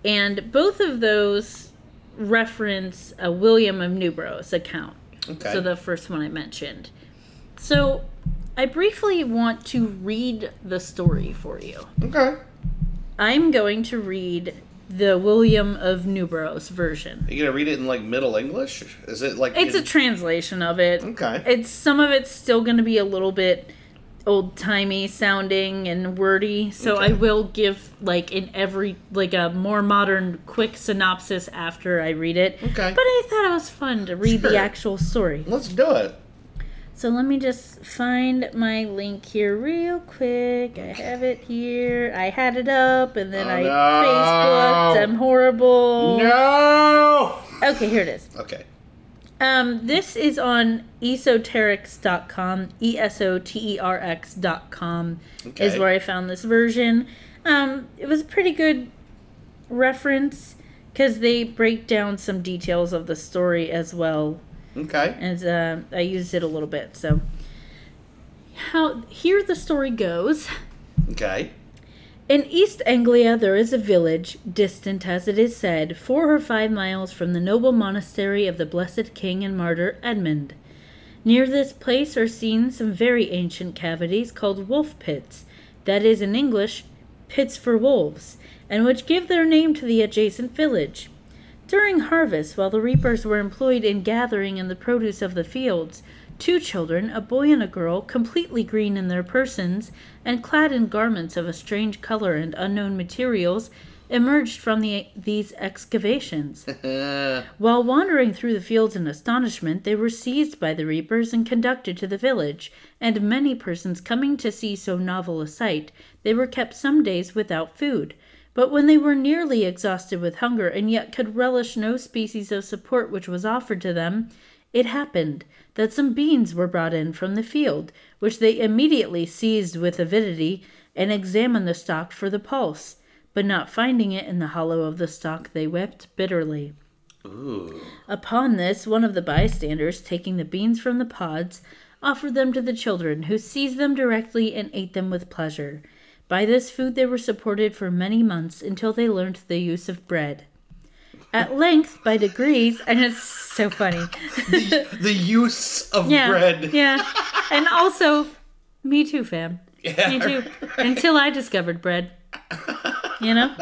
And both of those reference uh, William of Newburgh's account. Okay. So the first one I mentioned. So I briefly want to read the story for you. okay. I'm going to read the William of Newburgh's version. Are you gonna read it in like Middle English? Is it like It's a translation of it. okay? It's some of it's still going to be a little bit old timey sounding and wordy, so Okay. I will give like in every like a more modern quick synopsis after I read it. Okay. But I thought it was fun to read the actual story. Let's do it. So let me just find my link here real quick. I have it here. I had it up and then Oh, I no. Facebooked. I'm horrible. No. Okay, here it is. Okay. Um, this is on esoterx.com, E S O T E R X.com Okay. is where I found this version. Um, it was a pretty good reference because they break down some details of the story as well Okay. And uh, I used it a little bit. So, how here the story goes. Okay. In East Anglia, there is a village, distant as it is said, four or five miles from the noble monastery of the blessed king and martyr Edmund. Near this place are seen some very ancient cavities called wolf pits, that is, in English, pits for wolves, and which give their name to the adjacent village. During harvest, while the reapers were employed in gathering in the produce of the fields, two children, a boy and a girl, completely green in their persons, and clad in garments of a strange color and unknown materials, emerged from the, these excavations. While wandering through the fields in astonishment, they were seized by the reapers and conducted to the village, and many persons coming to see so novel a sight, they were kept some days without food. But when they were nearly exhausted with hunger, and yet could relish no species of support which was offered to them, it happened that some beans were brought in from the field, which they immediately seized with avidity, and examined the stalk for the pulse. But not finding it in the hollow of the stalk, they wept bitterly. Ooh. Upon this, one of the bystanders, taking the beans from the pods, offered them to the children, who seized them directly and ate them with pleasure. By this food they were supported for many months until they learned the use of bread. At length, by degrees, and it's so funny. The, the use of yeah, bread. yeah, and also, me too, fam. Yeah, Me too. Until I discovered bread. You know?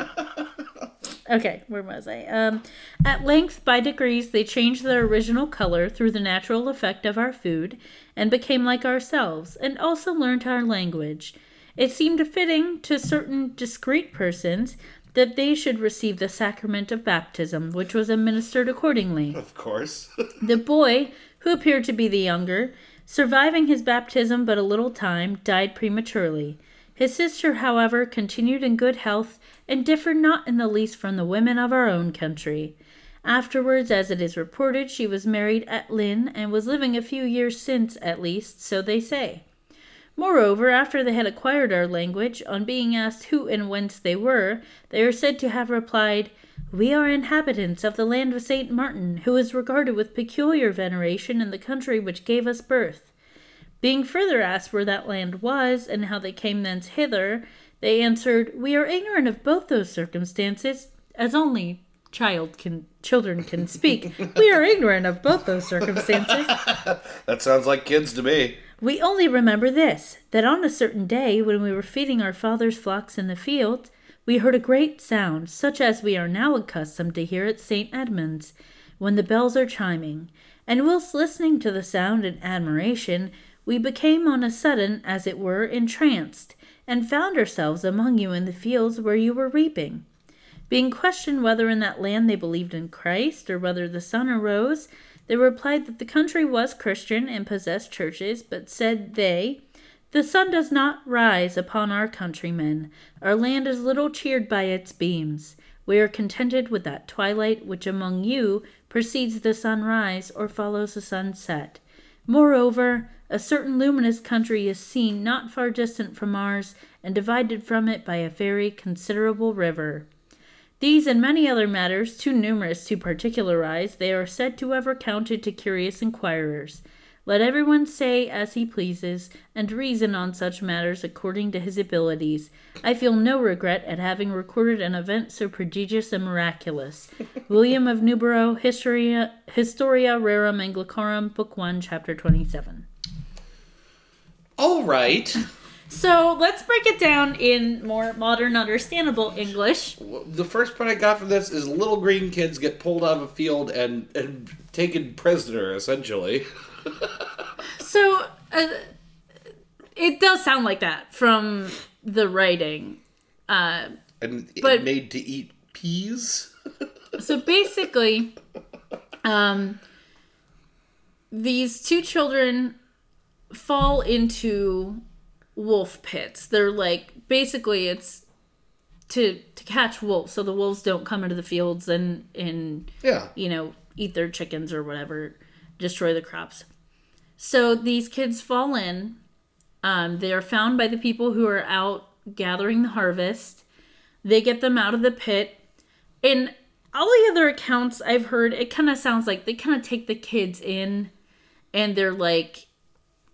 Okay, where was I? Um, at length, by degrees, they changed their original color through the natural effect of our food, and became like ourselves, and also learnt our language. It seemed fitting to certain discreet persons that they should receive the sacrament of baptism, which was administered accordingly. Of course. The boy, who appeared to be the younger, surviving his baptism but a little time, died prematurely. His sister, however, continued in good health and differed not in the least from the women of our own country. Afterwards, as it is reported, she was married at Lynn and was living a few years since, at least, so they say. Moreover, after they had acquired our language, on being asked who and whence they were, they are said to have replied, We are inhabitants of the land of Saint Martin, who is regarded with peculiar veneration in the country which gave us birth. Being further asked where that land was, and how they came thence hither, they answered, We are ignorant of both those circumstances, as only child can children can speak. we are ignorant of both those circumstances. That sounds like kids to me. We only remember this that on a certain day, when we were feeding our father's flocks in the field, we heard a great sound, such as we are now accustomed to hear at St. Edmund's, when the bells are chiming. And whilst listening to the sound in admiration, we became on a sudden, as it were, entranced, and found ourselves among you in the fields where you were reaping. Being questioned whether in that land they believed in Christ, or whether the sun arose, they replied that the country was Christian and possessed churches, but said they, The sun does not rise upon our countrymen. Our land is little cheered by its beams. We are contented with that twilight which among you precedes the sunrise or follows the sunset. Moreover, a certain luminous country is seen not far distant from ours, and divided from it by a very considerable river. These and many other matters, too numerous to particularize, they are said to have recounted to curious inquirers. Let everyone say as he pleases, and reason on such matters according to his abilities. I feel no regret at having recorded an event so prodigious and miraculous. William of Newburgh, Historia, Historia Rerum Anglicarum, Book 1, Chapter 27. All right. So let's break it down in more modern, understandable English. The first part I got from this is little green kids get pulled out of a field and, and taken prisoner, essentially. So uh, it does sound like that from the writing. Uh, And But- made to eat peas. so basically, um, these two children fall into wolf pits. They're like basically it's to to catch wolves, so the wolves don't come into the fields and and Yeah. you know eat their chickens or whatever, destroy the crops. So these kids fall in. Um, they are found by the people who are out gathering the harvest. They get them out of the pit. In all the other accounts I've heard, it kind of sounds like they kind of take the kids in and they're like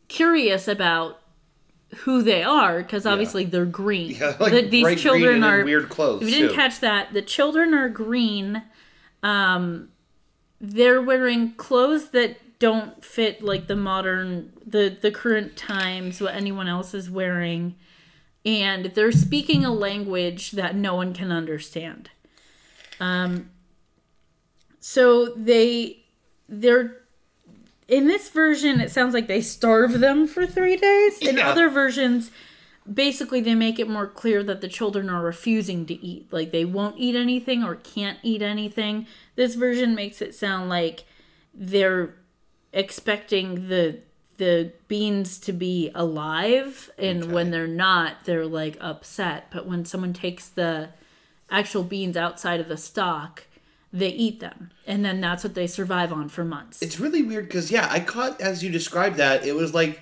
curious about who they are because obviously they're green. Yeah, like The- these children are weird clothes. If you didn't too. catch that, the children are green. Um, they're wearing clothes that don't fit like the modern, the the current times, what anyone else is wearing, and they're speaking a language that no one can understand. Um, so they they're in this version it sounds like they starve them for three days. In Yeah. other versions basically they make it more clear that the children are refusing to eat. Like they won't eat anything or can't eat anything. This version makes it sound like they're expecting the the beans to be alive and when they're not they're like upset. But when someone takes the actual beans outside of the stalk they eat them and then that's what they survive on for months It's really weird because yeah, I caught as you described that it was like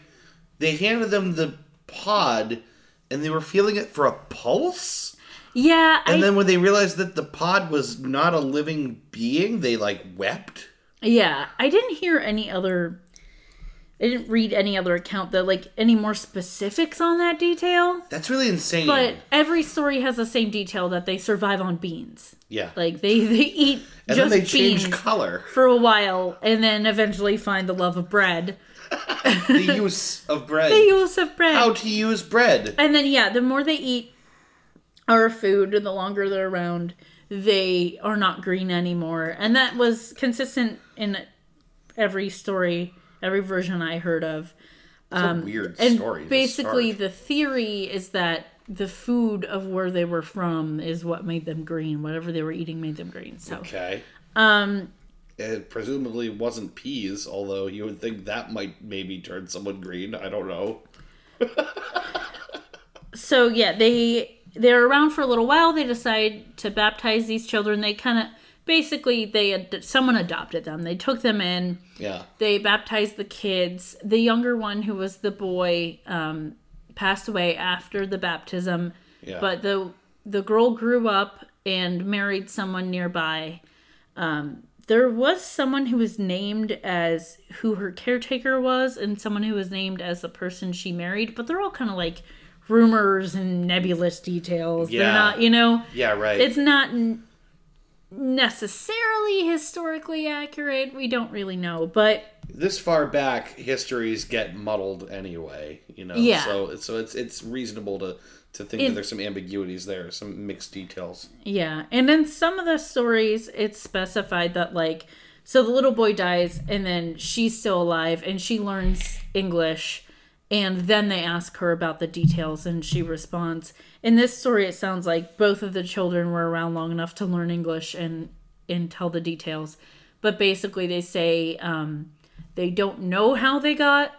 they handed them the pod and they were feeling it for a pulse. yeah And I, then when they realized that the pod was not a living being, they like wept. yeah i didn't hear any other i didn't read any other account that like any more specifics on that detail That's really insane. but every story has the same detail that they survive on beans yeah. like they they eat and just then they change color. for a while and then eventually find the love of bread the use of bread. the use of bread How to use bread. And then yeah, the more they eat our food and the longer they're around, they are not green anymore. And that was consistent in every story, every version I heard of. It's a weird Um, And story. to basically the theory is that the food of where they were from is what made them green. Whatever they were eating made them green. So Okay. Um. It presumably wasn't peas, although you would think that might maybe turn someone green. I don't know. so yeah, they they're around for a little while. They decide to baptize these children. They kind of basically they ad- someone adopted them. They took them in. Yeah. They baptized the kids. The younger one, who was the boy, um, passed away after the baptism. Yeah. But the the girl grew up and married someone nearby. Um, there was someone who was named as who her caretaker was, and someone who was named as the person she married. But they're all kind of like rumors and nebulous details. Yeah. They're not, you know, Yeah. Right. it's not necessarily historically accurate. We don't really know, but this far back, histories get muddled anyway. You know. Yeah. So so it's it's reasonable to to think It- that there's some ambiguities there, some mixed details. Yeah, and in some of the stories, it's specified that like, so the little boy dies, and then she's still alive, and she learns English, and then they ask her about the details, and she responds. In this story, it sounds like both of the children were around long enough to learn English and and tell the details, but basically they say um, they don't know how they got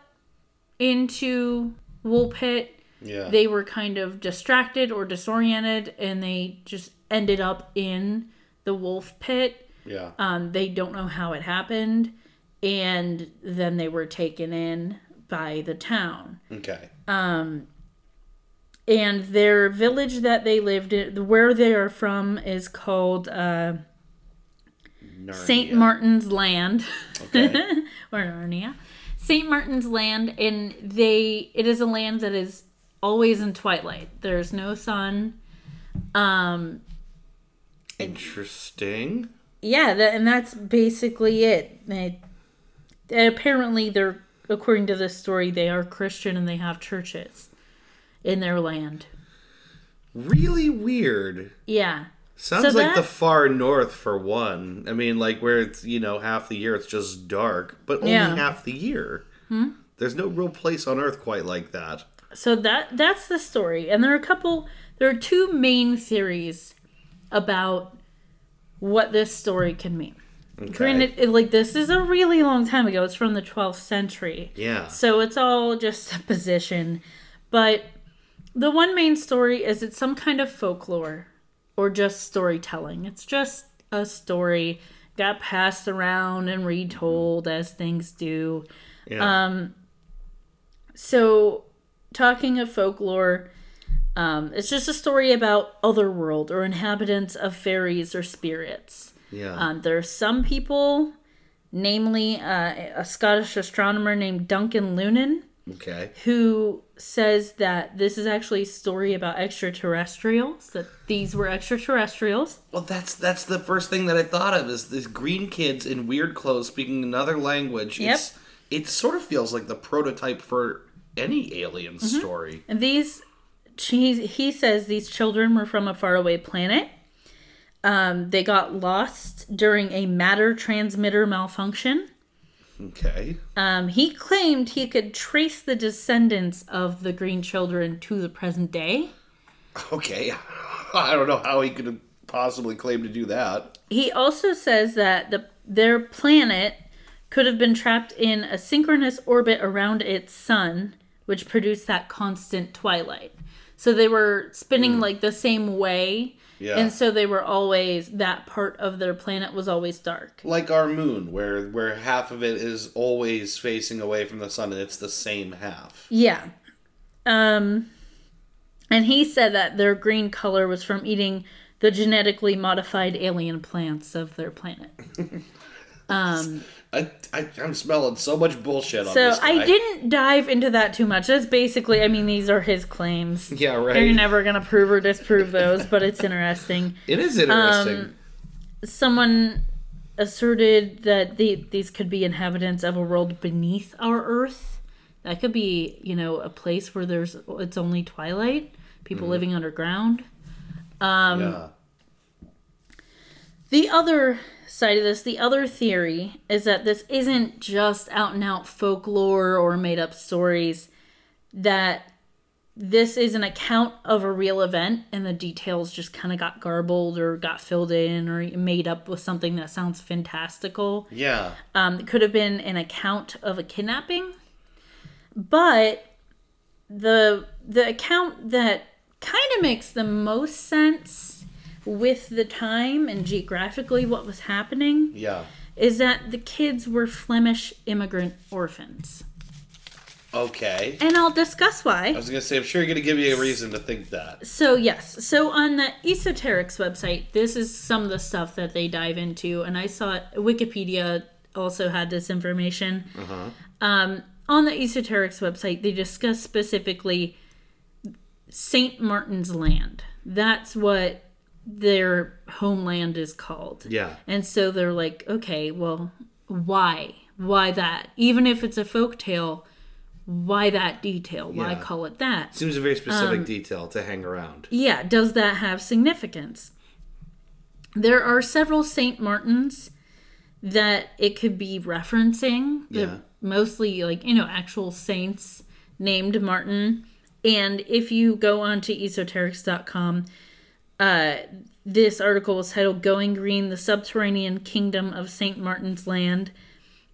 into Woolpit Yeah. they were kind of distracted or disoriented and they just ended up in the wolf pit. yeah. Um, they don't know how it happened. And then they were taken in by the town. Okay. And their village that they lived in, where they are from, is called uh, St. Martin's Land. Okay. or Narnia. St. Martin's Land, and they it is a land that is always in twilight. There's no sun. Um, Interesting. yeah, that, and that's basically it. They, apparently, they're according to this story, they are Christian and they have churches in their land. Really weird. Yeah, Sounds So like that- the far north for one. I mean, like where it's you know half the year it's just dark, but only Yeah. half the year. Hmm? There's no real place on Earth quite like that. so that that's the story, and there are a couple. There are two main theories about what this story can mean. Okay. Granted, like this is a really long time ago. It's from the 12th century. Yeah. So it's all just supposition. But the one main story is it's some kind of folklore or just storytelling. It's just a story got passed around and retold as things do. Yeah. Um, So, talking of folklore, um, it's just a story about otherworld or inhabitants of fairies or spirits. yeah. Um, there are some people, namely uh, a Scottish astronomer named Duncan Lunan, Okay. who says that this is actually a story about extraterrestrials, that these were extraterrestrials. Well, that's that's the first thing that I thought of is these green kids in weird clothes speaking another language. Yep. It's, it sort of feels like the prototype for any alien Mm-hmm. story. And these, he, he says these children were from a faraway planet. Um, they got lost during a matter transmitter malfunction. Okay. Um, he claimed he could trace the descendants of the green children to the present day. Okay. I don't know how he could possibly claim to do that. He also says that the their planet could have been trapped in a synchronous orbit around its sun, which produced that constant twilight. So they were spinning like the same way, Yeah. and so they were always that part of their planet was always dark. like our moon, where where half of it is always facing away from the sun, and it's the same half. Yeah. Um and he said that their green color was from eating the genetically modified alien plants of their planet. Um I, I I'm smelling so much bullshit on so this. I didn't dive into that too much. That's basically I mean these are his claims. Yeah, right. You're never going to prove or disprove those, but it's interesting. It is interesting. Um, Someone asserted that the, these could be inhabitants of a world beneath our Earth. That could be, you know, a place where there's it's only twilight, people Mm-hmm. living underground. um, yeah. The other side of this, the other theory is that this isn't just out and out folklore or made up stories, that this is an account of a real event and the details just kind of got garbled or got filled in or made up with something that sounds fantastical. Yeah. Um, it could have been an account of a kidnapping, but the the account that kind of makes the most sense with the time and geographically what was happening Yeah. is that the kids were Flemish immigrant orphans. Okay. And I'll discuss why. I was gonna say, I'm sure you're gonna give me a reason to think that. So yes, so on the EsoterX website, this is some of the stuff that they dive into, and I saw Wikipedia also had this information. Uh Um, on the EsoterX website, they discuss specifically Saint Martin's Land. That's what their homeland is called. Yeah. And so they're like, okay, well, why? Why that? Even if it's a folk tale, why that detail? Why Yeah. call it that? Seems a very Um, specific detail to hang around. yeah, does that have significance? There are several Saint Martins that it could be referencing. Yeah. Mostly like, you know, actual saints named Martin. And if you go on to esoterx.com, uh, this article was titled Going Green, the Subterranean Kingdom of St. Martin's Land.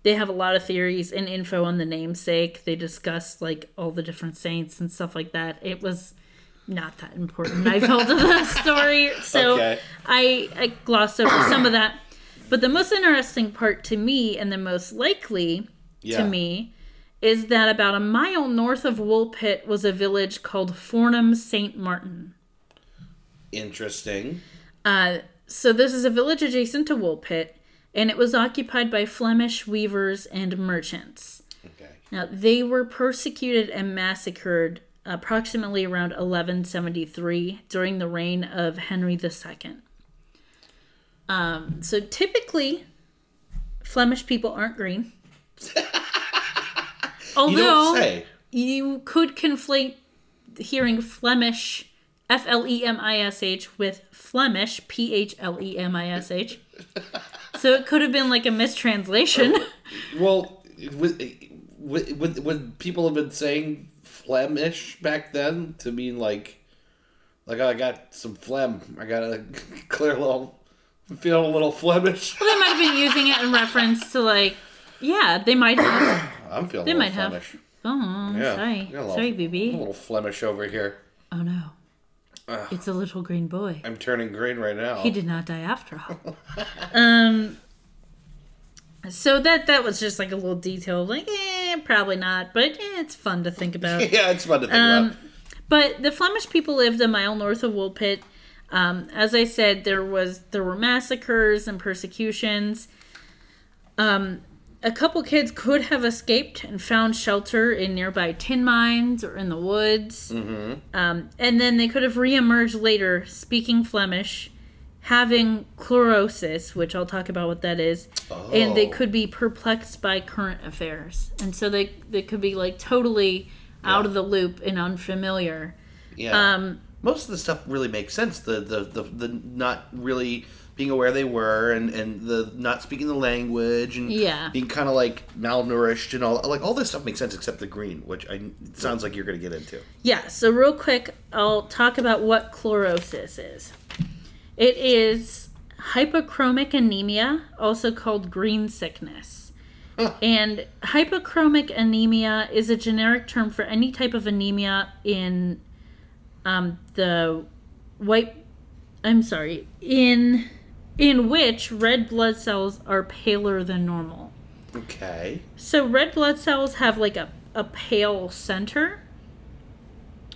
They have a lot of theories and info on the namesake. They discuss like all the different saints and stuff like that. It was not that important. I felt of the story, so Okay. I, I glossed over some of that. But the most interesting part to me, and the most likely Yeah. to me, is that about a mile north of Woolpit was a village called Fornham St. Martin. Interesting. Uh, so this is a village adjacent to Woolpit, and it was occupied by Flemish weavers and merchants. Okay. Now, they were persecuted and massacred approximately around 1173 during the reign of Henry II. Um, so typically, Flemish people aren't green. You Although say. you could conflate hearing Flemish, F L E M I S H, with Flemish, P H L E M I S H. So it could have been like a mistranslation. Well, would, would, would, people have been saying Flemish back then to mean like, like oh, I got some phlegm. I got a clear little, I'm feeling a little Flemish. Well, they might have been using it in reference to like, yeah, they might have. I'm feeling They a little might have. Flemish. Oh, Yeah. sorry, a little- sorry, A little Flemish over here. Oh no, it's a little green boy. I'm turning green right now. He did not die after all. um. So that that was just like a little detail, like eh, probably not, but eh, it's fun to think about. yeah, it's fun to think Um, about. But the Flemish people lived a mile north of Woolpit. Um, as I said, there was there were massacres and persecutions. Um, a couple kids could have escaped and found shelter in nearby tin mines or in the woods. Mm-hmm. Um, and then they could have reemerged later speaking Flemish, having chlorosis, which I'll talk about what that is. And they Oh. could be perplexed by current affairs. And so they, they could be like totally out of the loop and unfamiliar. Yeah. Um, Most of the stuff really makes sense. The the, the, the not really being aware they were and, and the not speaking the language and Yeah. being kind of like malnourished and all like all this stuff makes sense except the green, which I it sounds like you're going to get into. Yeah, so real quick, I'll talk about what chlorosis is. It is hypochromic anemia, also called green sickness. Huh. And hypochromic anemia is a generic term for any type of anemia in um, the white. I'm sorry, in in which red blood cells are paler than normal. Okay. So red blood cells have like a, a pale center.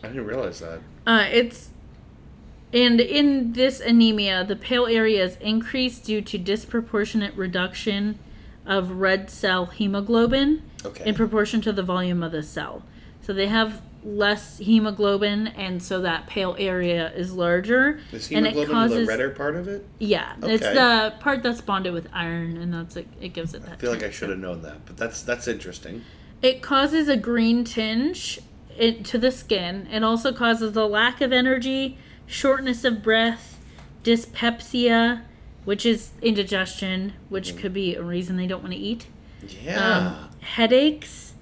I didn't realize that. Uh, it's and in this anemia, the pale area is increased due to disproportionate reduction of red cell hemoglobin Okay. in proportion to the volume of the cell. So they have less hemoglobin, and so that pale area is larger, Is and it causes the redder part of it? yeah, it's the part that's bonded with iron, and that's it. It gives it that. I feel like I should have known that, but that's that's interesting. It causes a green tinge it, to the skin. It also causes a lack of energy, shortness of breath, dyspepsia, which is indigestion, which could be a reason they don't want to eat. Yeah. Um, headaches,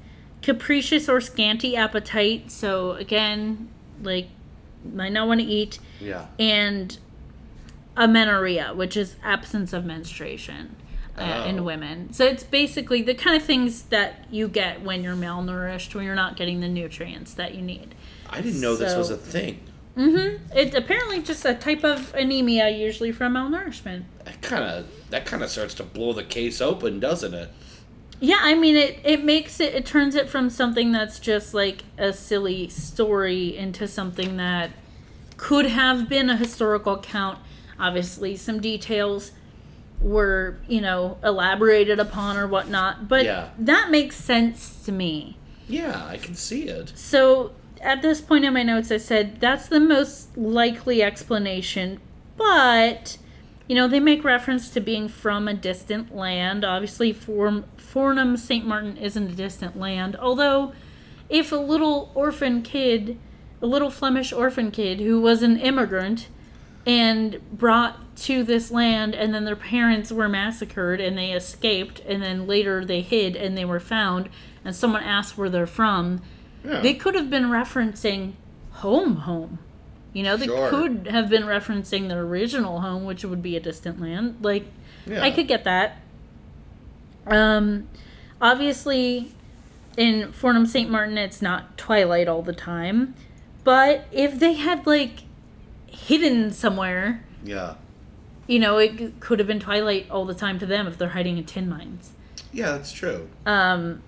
capricious or scanty appetite. So again, like might not want to eat, yeah. and amenorrhea, which is absence of menstruation. Uh, Oh. in women. So it's basically the kind of things that you get when you're malnourished, when you're not getting the nutrients that you need. I didn't know this was a thing. Mm-hmm. It's apparently just a type of anemia, usually from malnourishment. That kind of that kind of starts to blow the case open, doesn't it? Yeah, I mean it. It makes it. It turns it from something that's just like a silly story into something that could have been a historical account. Obviously, some details were you know elaborated upon or whatnot, but Yeah. that makes sense to me. Yeah, I can see it. So at this point in my notes, I said that's the most likely explanation, but you know they make reference to being from a distant land. Obviously, Fornham St. Martin isn't a distant land, although if a little orphan kid, a little Flemish orphan kid who was an immigrant and brought to this land and then their parents were massacred and they escaped and then later they hid and they were found and someone asked where they're from Yeah. they could have been referencing home home you know they Sure. could have been referencing their original home which would be a distant land like Yeah. i could get that um obviously in fornham st martin it's not twilight all the time but if they had like hidden somewhere yeah. you know it could have been twilight all the time to them if they're hiding in tin mines Yeah, that's true. um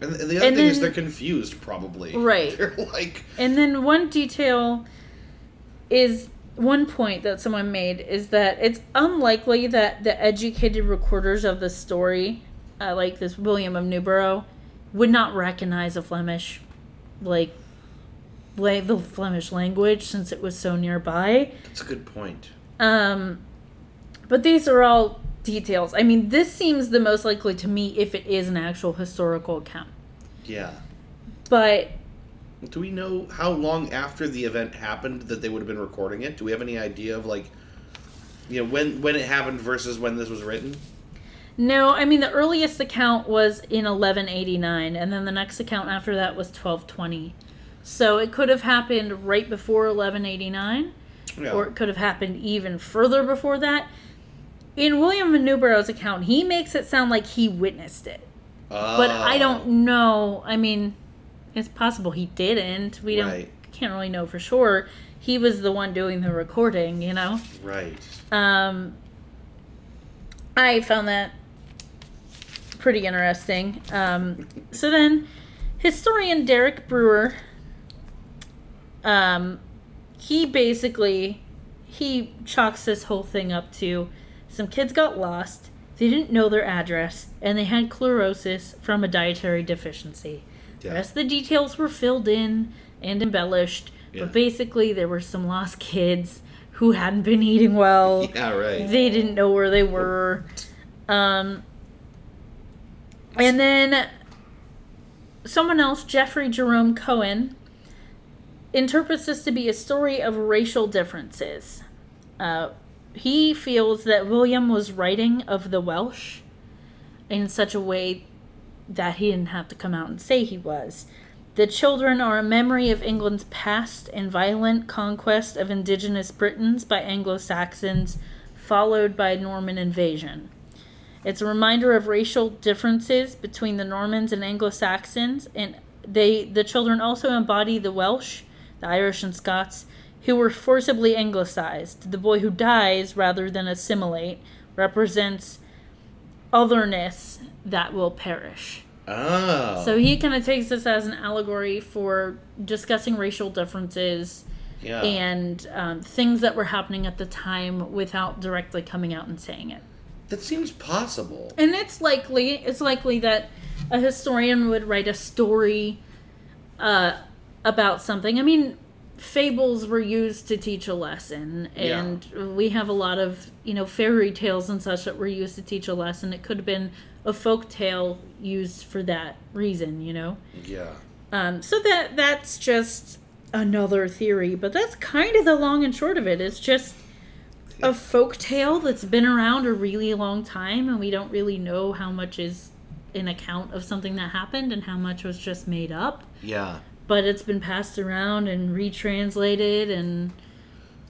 And, the other And thing is they're confused, probably. Right. They're like, And then one detail is one point that someone made is that it's unlikely that the educated recorders of the story, uh, like this William of Newburgh, would not recognize a Flemish, like, la- the Flemish language since it was so nearby. that's a good point. Um, but these are all details. I mean, this seems the most likely to me if it is an actual historical account. Yeah. But Do we know how long after the event happened that they would have been recording it? Do we have any idea of like, you know, when when it happened versus when this was written? No, I mean the earliest account was in 1189 and then the next account after that was 1220. So it could have happened right before 1189 Yeah. or it could have happened even further before that. In William of Newburgh's account, he makes it sound like he witnessed it. But I Oh, don't ah. know. I mean, it's possible he didn't. We don't can't really know for sure. He was the one doing the recording, you know. Right. Um, I found that pretty interesting. Um, so then, historian Derek Brewer, um, he basically he chalks this whole thing up to some kids got lost They didn't know their address, and they had chlorosis from a dietary deficiency. The rest of the details were filled in and embellished, but basically, there were some lost kids who hadn't been eating well. Yeah, right. They didn't know where they were. Um, and then someone else, Jeffrey Jerome Cohen, interprets this to be a story of racial differences. Uh, he feels that William was writing of the Welsh in such a way that he didn't have to come out and say he was. The children are a memory of England's past and violent conquest of indigenous Britons by Anglo Saxons, followed by Norman invasion. It's a reminder of racial differences between the Normans and Anglo Saxons, and they the children also embody the Welsh, the Irish and Scots, who were forcibly anglicized. The boy who dies rather than assimilate represents otherness that will perish. Oh. So he kind of takes this as an allegory for discussing racial differences yeah. and um, things that were happening at the time without directly coming out and saying it. that seems possible. And it's likely it's likely that a historian would write a story uh, about something. I mean, fables were used to teach a lesson, Yeah. and we have a lot of you know fairy tales and such that were used to teach a lesson. It could have been a folk tale used for that reason, you know. Yeah. Um, so that that's just another theory, but that's kind of the long and short of it. It's just a folk tale that's been around a really long time, and we don't really know how much is an account of something that happened and how much was just made up. Yeah. But it's been passed around and retranslated and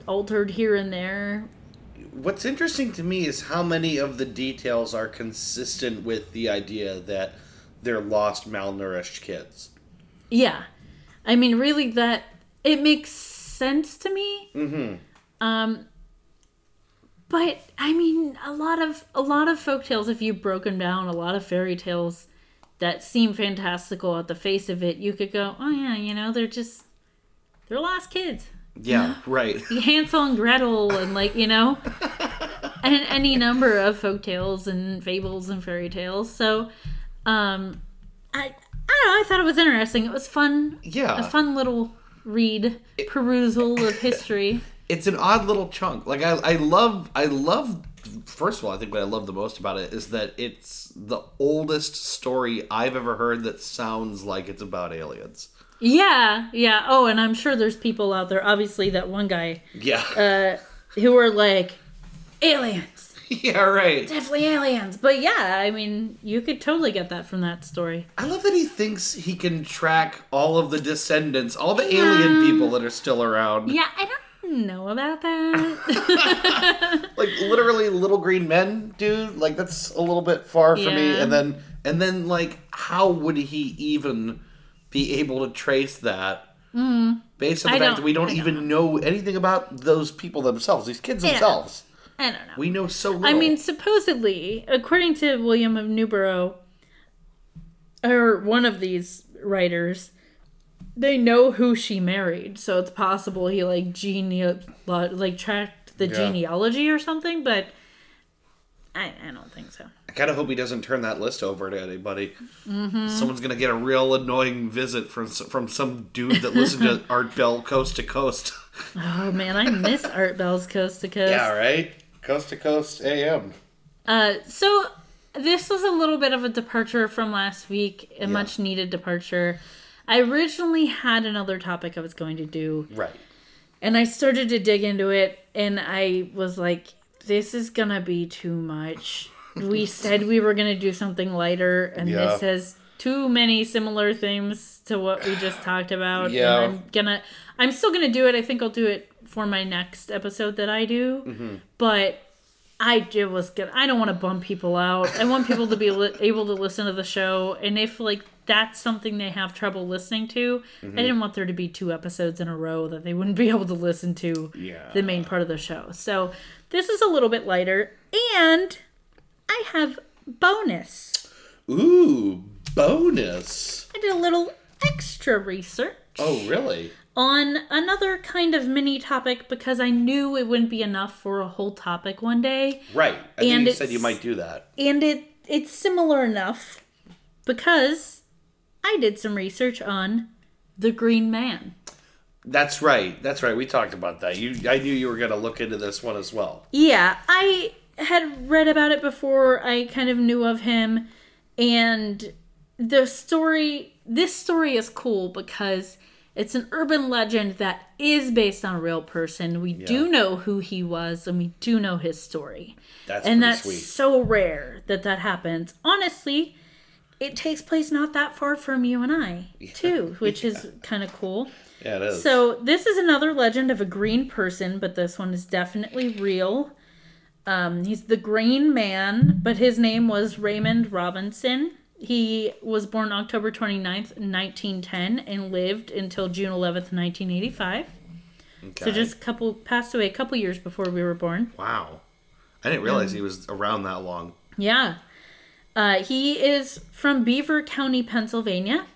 altered here and there. What's interesting to me is how many of the details are consistent with the idea that they're lost, malnourished kids. Yeah, I mean, really, that it makes sense to me. Mm-hmm. Um, but I mean, a lot of a lot of folk tales, if you've broken down a lot of fairy tales that seem fantastical at the face of it, you could go, oh yeah, you know, they're just they're lost kids, Yeah, right. Hansel and Gretel, and like you know, and any number of folk tales and fables and fairy tales. So, um, I I don't know. I thought it was interesting. It was fun. Yeah. a fun little read perusal of history. it's an odd little chunk. Like I, I love, I love. First of all, I think what I love the most about it is that it's the oldest story I've ever heard that sounds like it's about aliens. Yeah, yeah. Oh, and I'm sure there's people out there. Obviously, that one guy Yeah, uh, who are like aliens, yeah, right. definitely aliens. But yeah, I mean, you could totally get that from that story. I love that he thinks he can track all of the descendants, all the alien people that are still around. Yeah, I don't know about that. Like literally little green men, dude. Like that's a little bit far for me. And then and then like how would he even be able to trace that? Mm-hmm. Based on the I fact that we don't don't even know anything about those people themselves, these kids Yeah. themselves. I don't know. We know so little. I mean, supposedly, according to William of Newburgh, or one of these writers, they know who she married, so it's possible he like gene like tracked the Yeah. genealogy or something. But I, I don't think so. I kind of hope he doesn't turn that list over to anybody. Mm-hmm. Someone's gonna get a real annoying visit from from some dude that listened to Art Bell Coast to Coast. Oh man, I miss Art Bell's Coast to Coast. Yeah, right. Coast to Coast AM. Uh, so this was a little bit of a departure from last week, a much needed departure. I originally had another topic I was going to do, Right. and I started to dig into it, and I was like, "This is gonna be too much." We said we were gonna do something lighter, and Yeah. this has too many similar themes to what we just talked about. Yeah. and I'm gonna, I'm still gonna do it. I think I'll do it for my next episode that I do, Mm-hmm. but. I it was good. I don't want to bum people out. I want people to be li- able to listen to the show, and if like that's something they have trouble listening to, Mm-hmm. I didn't want there to be two episodes in a row that they wouldn't be able to listen to Yeah. the main part of the show. So this is a little bit lighter, and I have bonus. Ooh, bonus. I did a little extra research. Oh, really? on another kind of mini topic because I knew it wouldn't be enough for a whole topic one day. Right. I think And you said you might do that. And it it's similar enough because I did some research on the Green Man. That's right. That's right. We talked about that. You, I knew you were going to look into this one as well. Yeah, I had read about it before. I kind of knew of him and the story this story is cool because it's an urban legend that is based on a real person. We do know who he was and we do know his story. That's and that's sweet. so rare that that happens. Honestly, it takes place not that far from you and I, too, which is kind of cool. Yeah, it is. So this is another legend of a green person, but this one is definitely real. Um, he's the Green Man, but his name was Raymond Robinson. He was born October 29th, 1910, and lived until June 11th, 1985. okay. So just a couple passed away a couple years before we were born. wow. I didn't realize Um, he was around that long. Yeah. Uh, he is from Beaver County, Pennsylvania,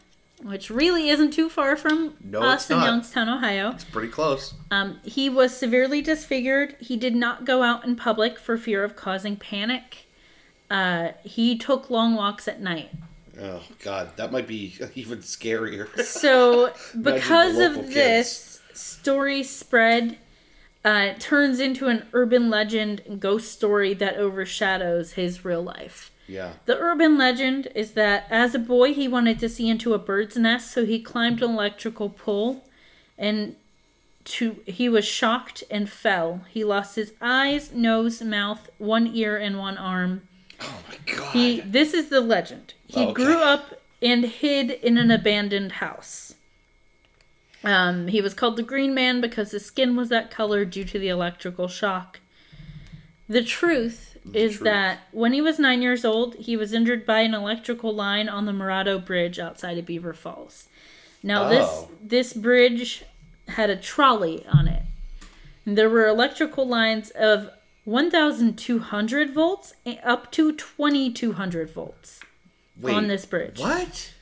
which really isn't too far from No, us in. Youngstown, Ohio. It's pretty close. Um, he was severely disfigured. He did not go out in public for fear of causing panic. Uh, he took long walks at night. Oh God, that might be even scarier. So, because of local this, story spread. Uh, turns into an urban legend ghost story that overshadows his real life. Yeah. The urban legend is that as a boy, he wanted to see into a bird's nest, so he climbed an electrical pole and to he was shocked and fell. He lost his eyes, nose, mouth, one ear, and one arm. Oh my God. He this is the legend. He okay. grew up and hid in an abandoned house. Um, he was called the Green Man because his skin was that color due to the electrical shock. The truth is truth. that when he was nine years old, he was injured by an electrical line on the Morado Bridge outside of Beaver Falls. Now Oh. this this bridge had a trolley on it. And there were electrical lines of 1,200 volts up to 2,200 volts Wait, on this bridge. What?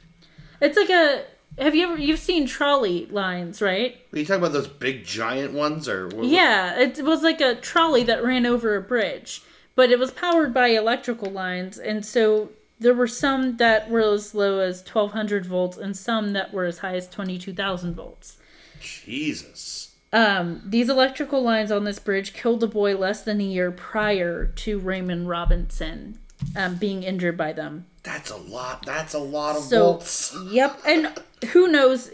It's like a. Have you ever you've seen trolley lines, right? Are you talking about those big giant ones, or what- Yeah, it was like a trolley that ran over a bridge, but it was powered by electrical lines, and so there were some that were as low as 1200 volts and some that were as high as 22,000 volts. Jesus. Um, these electrical lines on this bridge killed a boy less than a year prior to Raymond Robinson um, being injured by them. That's a lot. That's a lot of So, bolts. yep, and who knows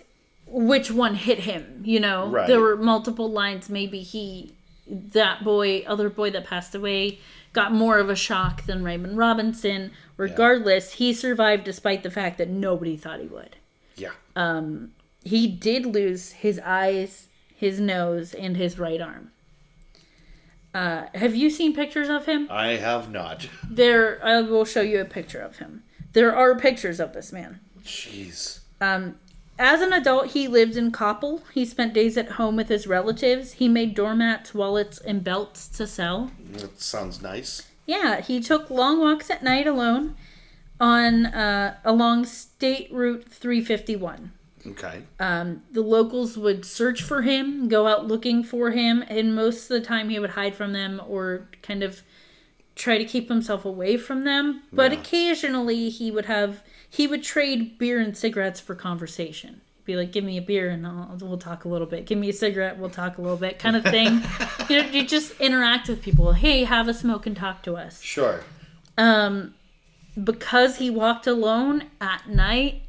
which one hit him? You know, Right. there were multiple lines. Maybe he, that boy, other boy that passed away, got more of a shock than Raymond Robinson. Regardless, he survived despite the fact that nobody thought he would. Yeah. Um, He did lose his eyes, his nose, and his right arm. Uh, have you seen pictures of him? I have not. There, I will show you a picture of him. There are pictures of this man. Jeez. As an adult, he lived in Koppel. He spent days at home with his relatives. He made doormats, wallets, and belts to sell. That sounds nice. Yeah, he took long walks at night alone on uh, along State Route 351. Okay. Um, the locals would search for him, go out looking for him, and most of the time he would hide from them or kind of try to keep himself away from them. But Yeah. occasionally he would have he would trade beer and cigarettes for conversation. He'd be like, "Give me a beer and I'll, we'll talk a little bit. Give me a cigarette, we'll talk a little bit," kind of thing. you know, you just interact with people. Hey, have a smoke and talk to us Sure. um because he walked alone at night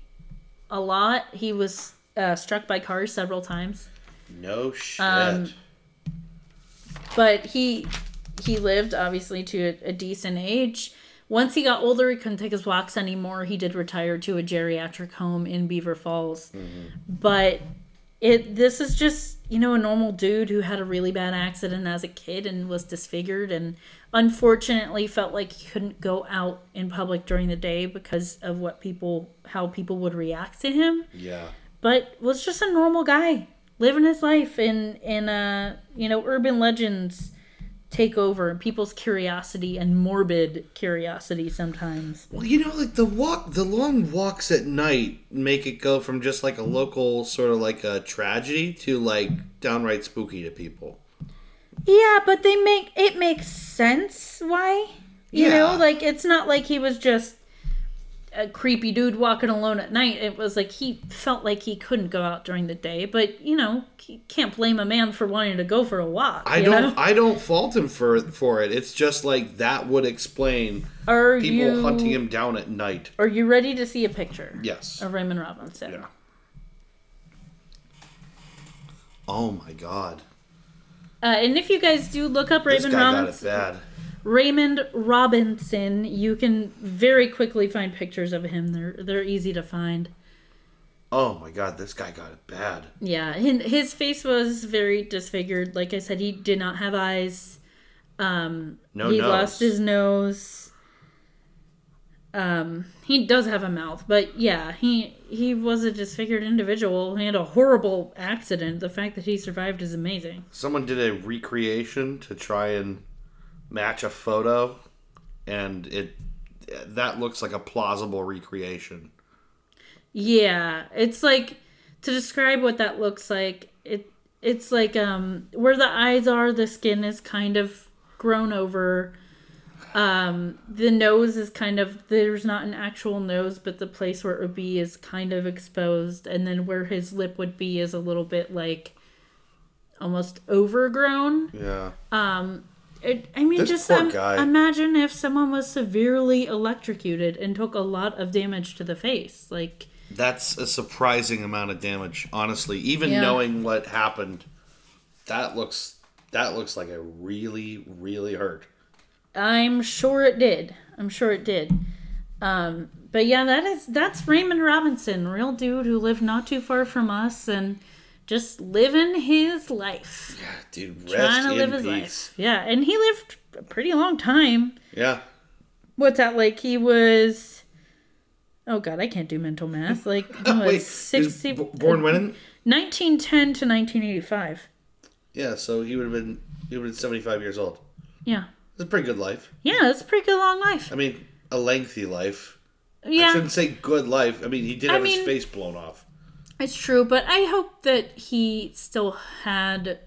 a lot he was uh, struck by cars several times No shit. Um, but he he lived obviously to a, a decent age once he got older he couldn't take his walks anymore. He did retire to a geriatric home in beaver falls. But it this is just you know a normal dude who had a really bad accident as a kid and was disfigured and unfortunately felt like he couldn't go out in public during the day because of what people how people would react to him. Yeah. but was just a normal guy living his life in in uh you know urban legends take over and people's curiosity and morbid curiosity sometimes. Well, you know, like the walk, the long walks at night make it go from just like a local sort of like a tragedy to like downright spooky to people. Yeah, but they make it makes sense why. You Yeah. know, like it's not like he was just a creepy dude walking alone at night. It was like he felt like he couldn't go out during the day, but you know, can't blame a man for wanting to go for a walk. I don't, know? I don't fault him for for it. It's just like that would explain Are people you hunting him down at night. Are you ready to see a picture Yes. of Raymond Robinson? Yeah. Oh my god. Uh, and if you guys do look up Raymond guy got it Robinson, bad. Raymond Robinson, you can very quickly find pictures of him. They're they're easy to find. Oh my god, this guy got it bad. Yeah, his face was very disfigured. Like I said, he did not have eyes. Um, No he nose. lost his nose. Um, he does have a mouth, but yeah, he he was a disfigured individual. He had a horrible accident. The fact that he survived is amazing. Someone did a recreation to try and match a photo and it that looks like a plausible recreation. Yeah, it's like to describe what that looks like. It it's like um where the eyes are, the skin is kind of grown over. Um the nose is kind of there's not an actual nose, but the place where it would be is kind of exposed and then where his lip would be is a little bit like almost overgrown. Yeah. Um it, I mean, This just um, imagine if someone was severely electrocuted and took a lot of damage to the face. Like, That's a surprising amount of damage, honestly. Even Yeah. knowing what happened, that looks that looks like it really, really hurt. I'm sure it did. I'm sure it did. Um, but yeah, that is that's Raymond Robinson, real dude who lived not too far from us and just living his life, Yeah, Dude, rest trying to in live his peace. life. Yeah, and he lived a pretty long time. Yeah. What's that like? He was. Oh God, I can't do mental math. Like he was Wait, sixty. b- born when? 1910 to 1985. Yeah, so he would have been he would have been seventy five years old. Yeah, It's a pretty good life. yeah, that's a pretty good long life. I mean, a lengthy life. I Yeah, shouldn't say good life. I mean, he did I have mean- his face blown off. It's true, but I hope that he still had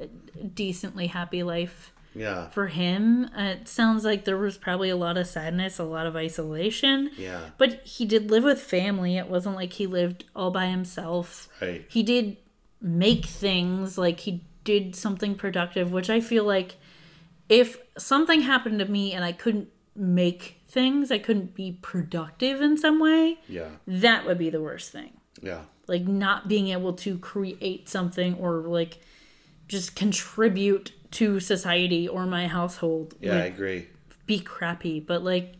a decently happy life Yeah. for him. Uh, It sounds like there was probably a lot of sadness, a lot of isolation. Yeah. But he did live with family. It wasn't like he lived all by himself. Right. He did make things, like he did something productive, which I feel like if something happened to me and I couldn't make things, I couldn't be productive in some way, Yeah. that would be the worst thing Yeah. Like not being able to create something or like just contribute to society or my household Yeah, I agree. be crappy but like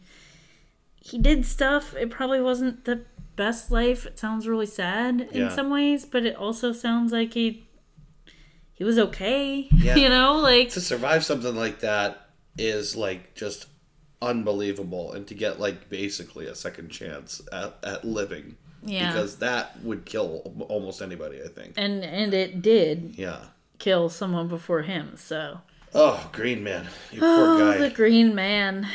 he did stuff it probably wasn't the best life it sounds really sad in Yeah. some ways but it also sounds like he he was okay Yeah. you know like To survive something like that is like just unbelievable and to get like basically a second chance at, at living. Yeah. Because that would kill almost anybody, I think. and and it did Yeah. kill someone before him so Oh, Green Man. You Oh, poor guy. the Green Man.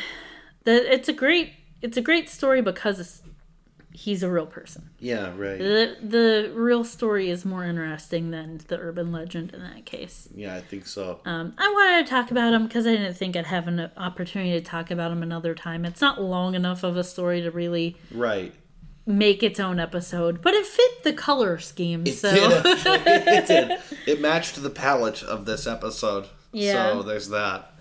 The it's a great it's a great story because it's, he's a real person. Yeah, right. The the real story is more interesting than the urban legend in that case. Yeah, I think so. Um, I wanted to talk about him because I didn't think I'd have an opportunity to talk about him another time. It's not long enough of a story to really Right. Make its own episode, but it fit the color scheme. so did, it did. It matched the palette of this episode. Yeah. So there's that.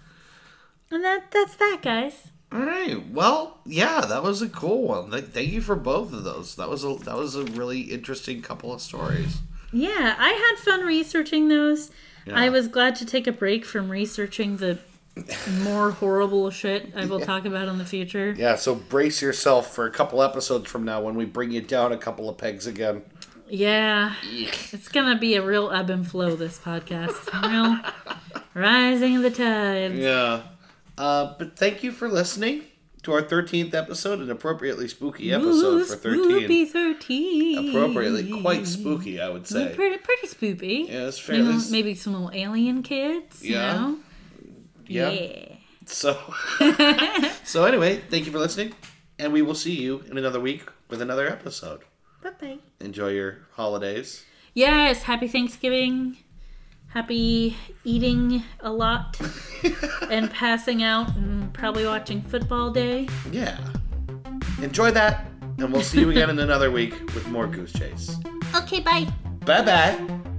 and that that's that, guys. All right. Well, yeah, that was a cool one. Thank you for both of those. That was a that was a really interesting couple of stories. Yeah, I had fun researching those. Yeah. I was glad to take a break from researching the more horrible shit I will talk about in the future. Yeah. So brace yourself for a couple episodes from now when we bring you down a couple of pegs again. Yeah, it's gonna be a real ebb and flow. This podcast, real rising of the tide. Yeah. Uh, but thank you for listening to our 13th episode, an appropriately spooky episode Ooh, for 13. Spoopy thirteen. Appropriately quite spooky, I would say. Pretty, pretty spoopy. Yeah, it's You know, fairly. maybe some little alien kids. Yeah. You know? Yeah. yeah. So, so anyway, thank you for listening, and we will see you in another week with another episode. Bye bye. Enjoy your holidays. Yes, happy Thanksgiving. Happy eating a lot and passing out and probably watching football day. Yeah. Enjoy that, and we'll see you again in another week with more Goose Chase. Okay, bye. bye. Bye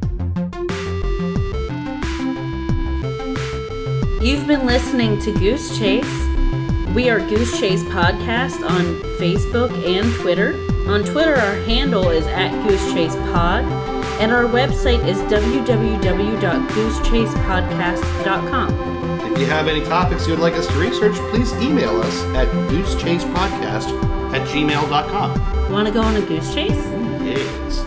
You've been listening to Goose Chase. We are Goose Chase Podcast on Facebook and Twitter. On Twitter, our handle is at Goose Chase Pod, and our website is www.goosechasepodcast.com. If you have any topics you would like us to research, please email us at goosechasepodcast at gmail.com. Want to go on a goose chase? Yes.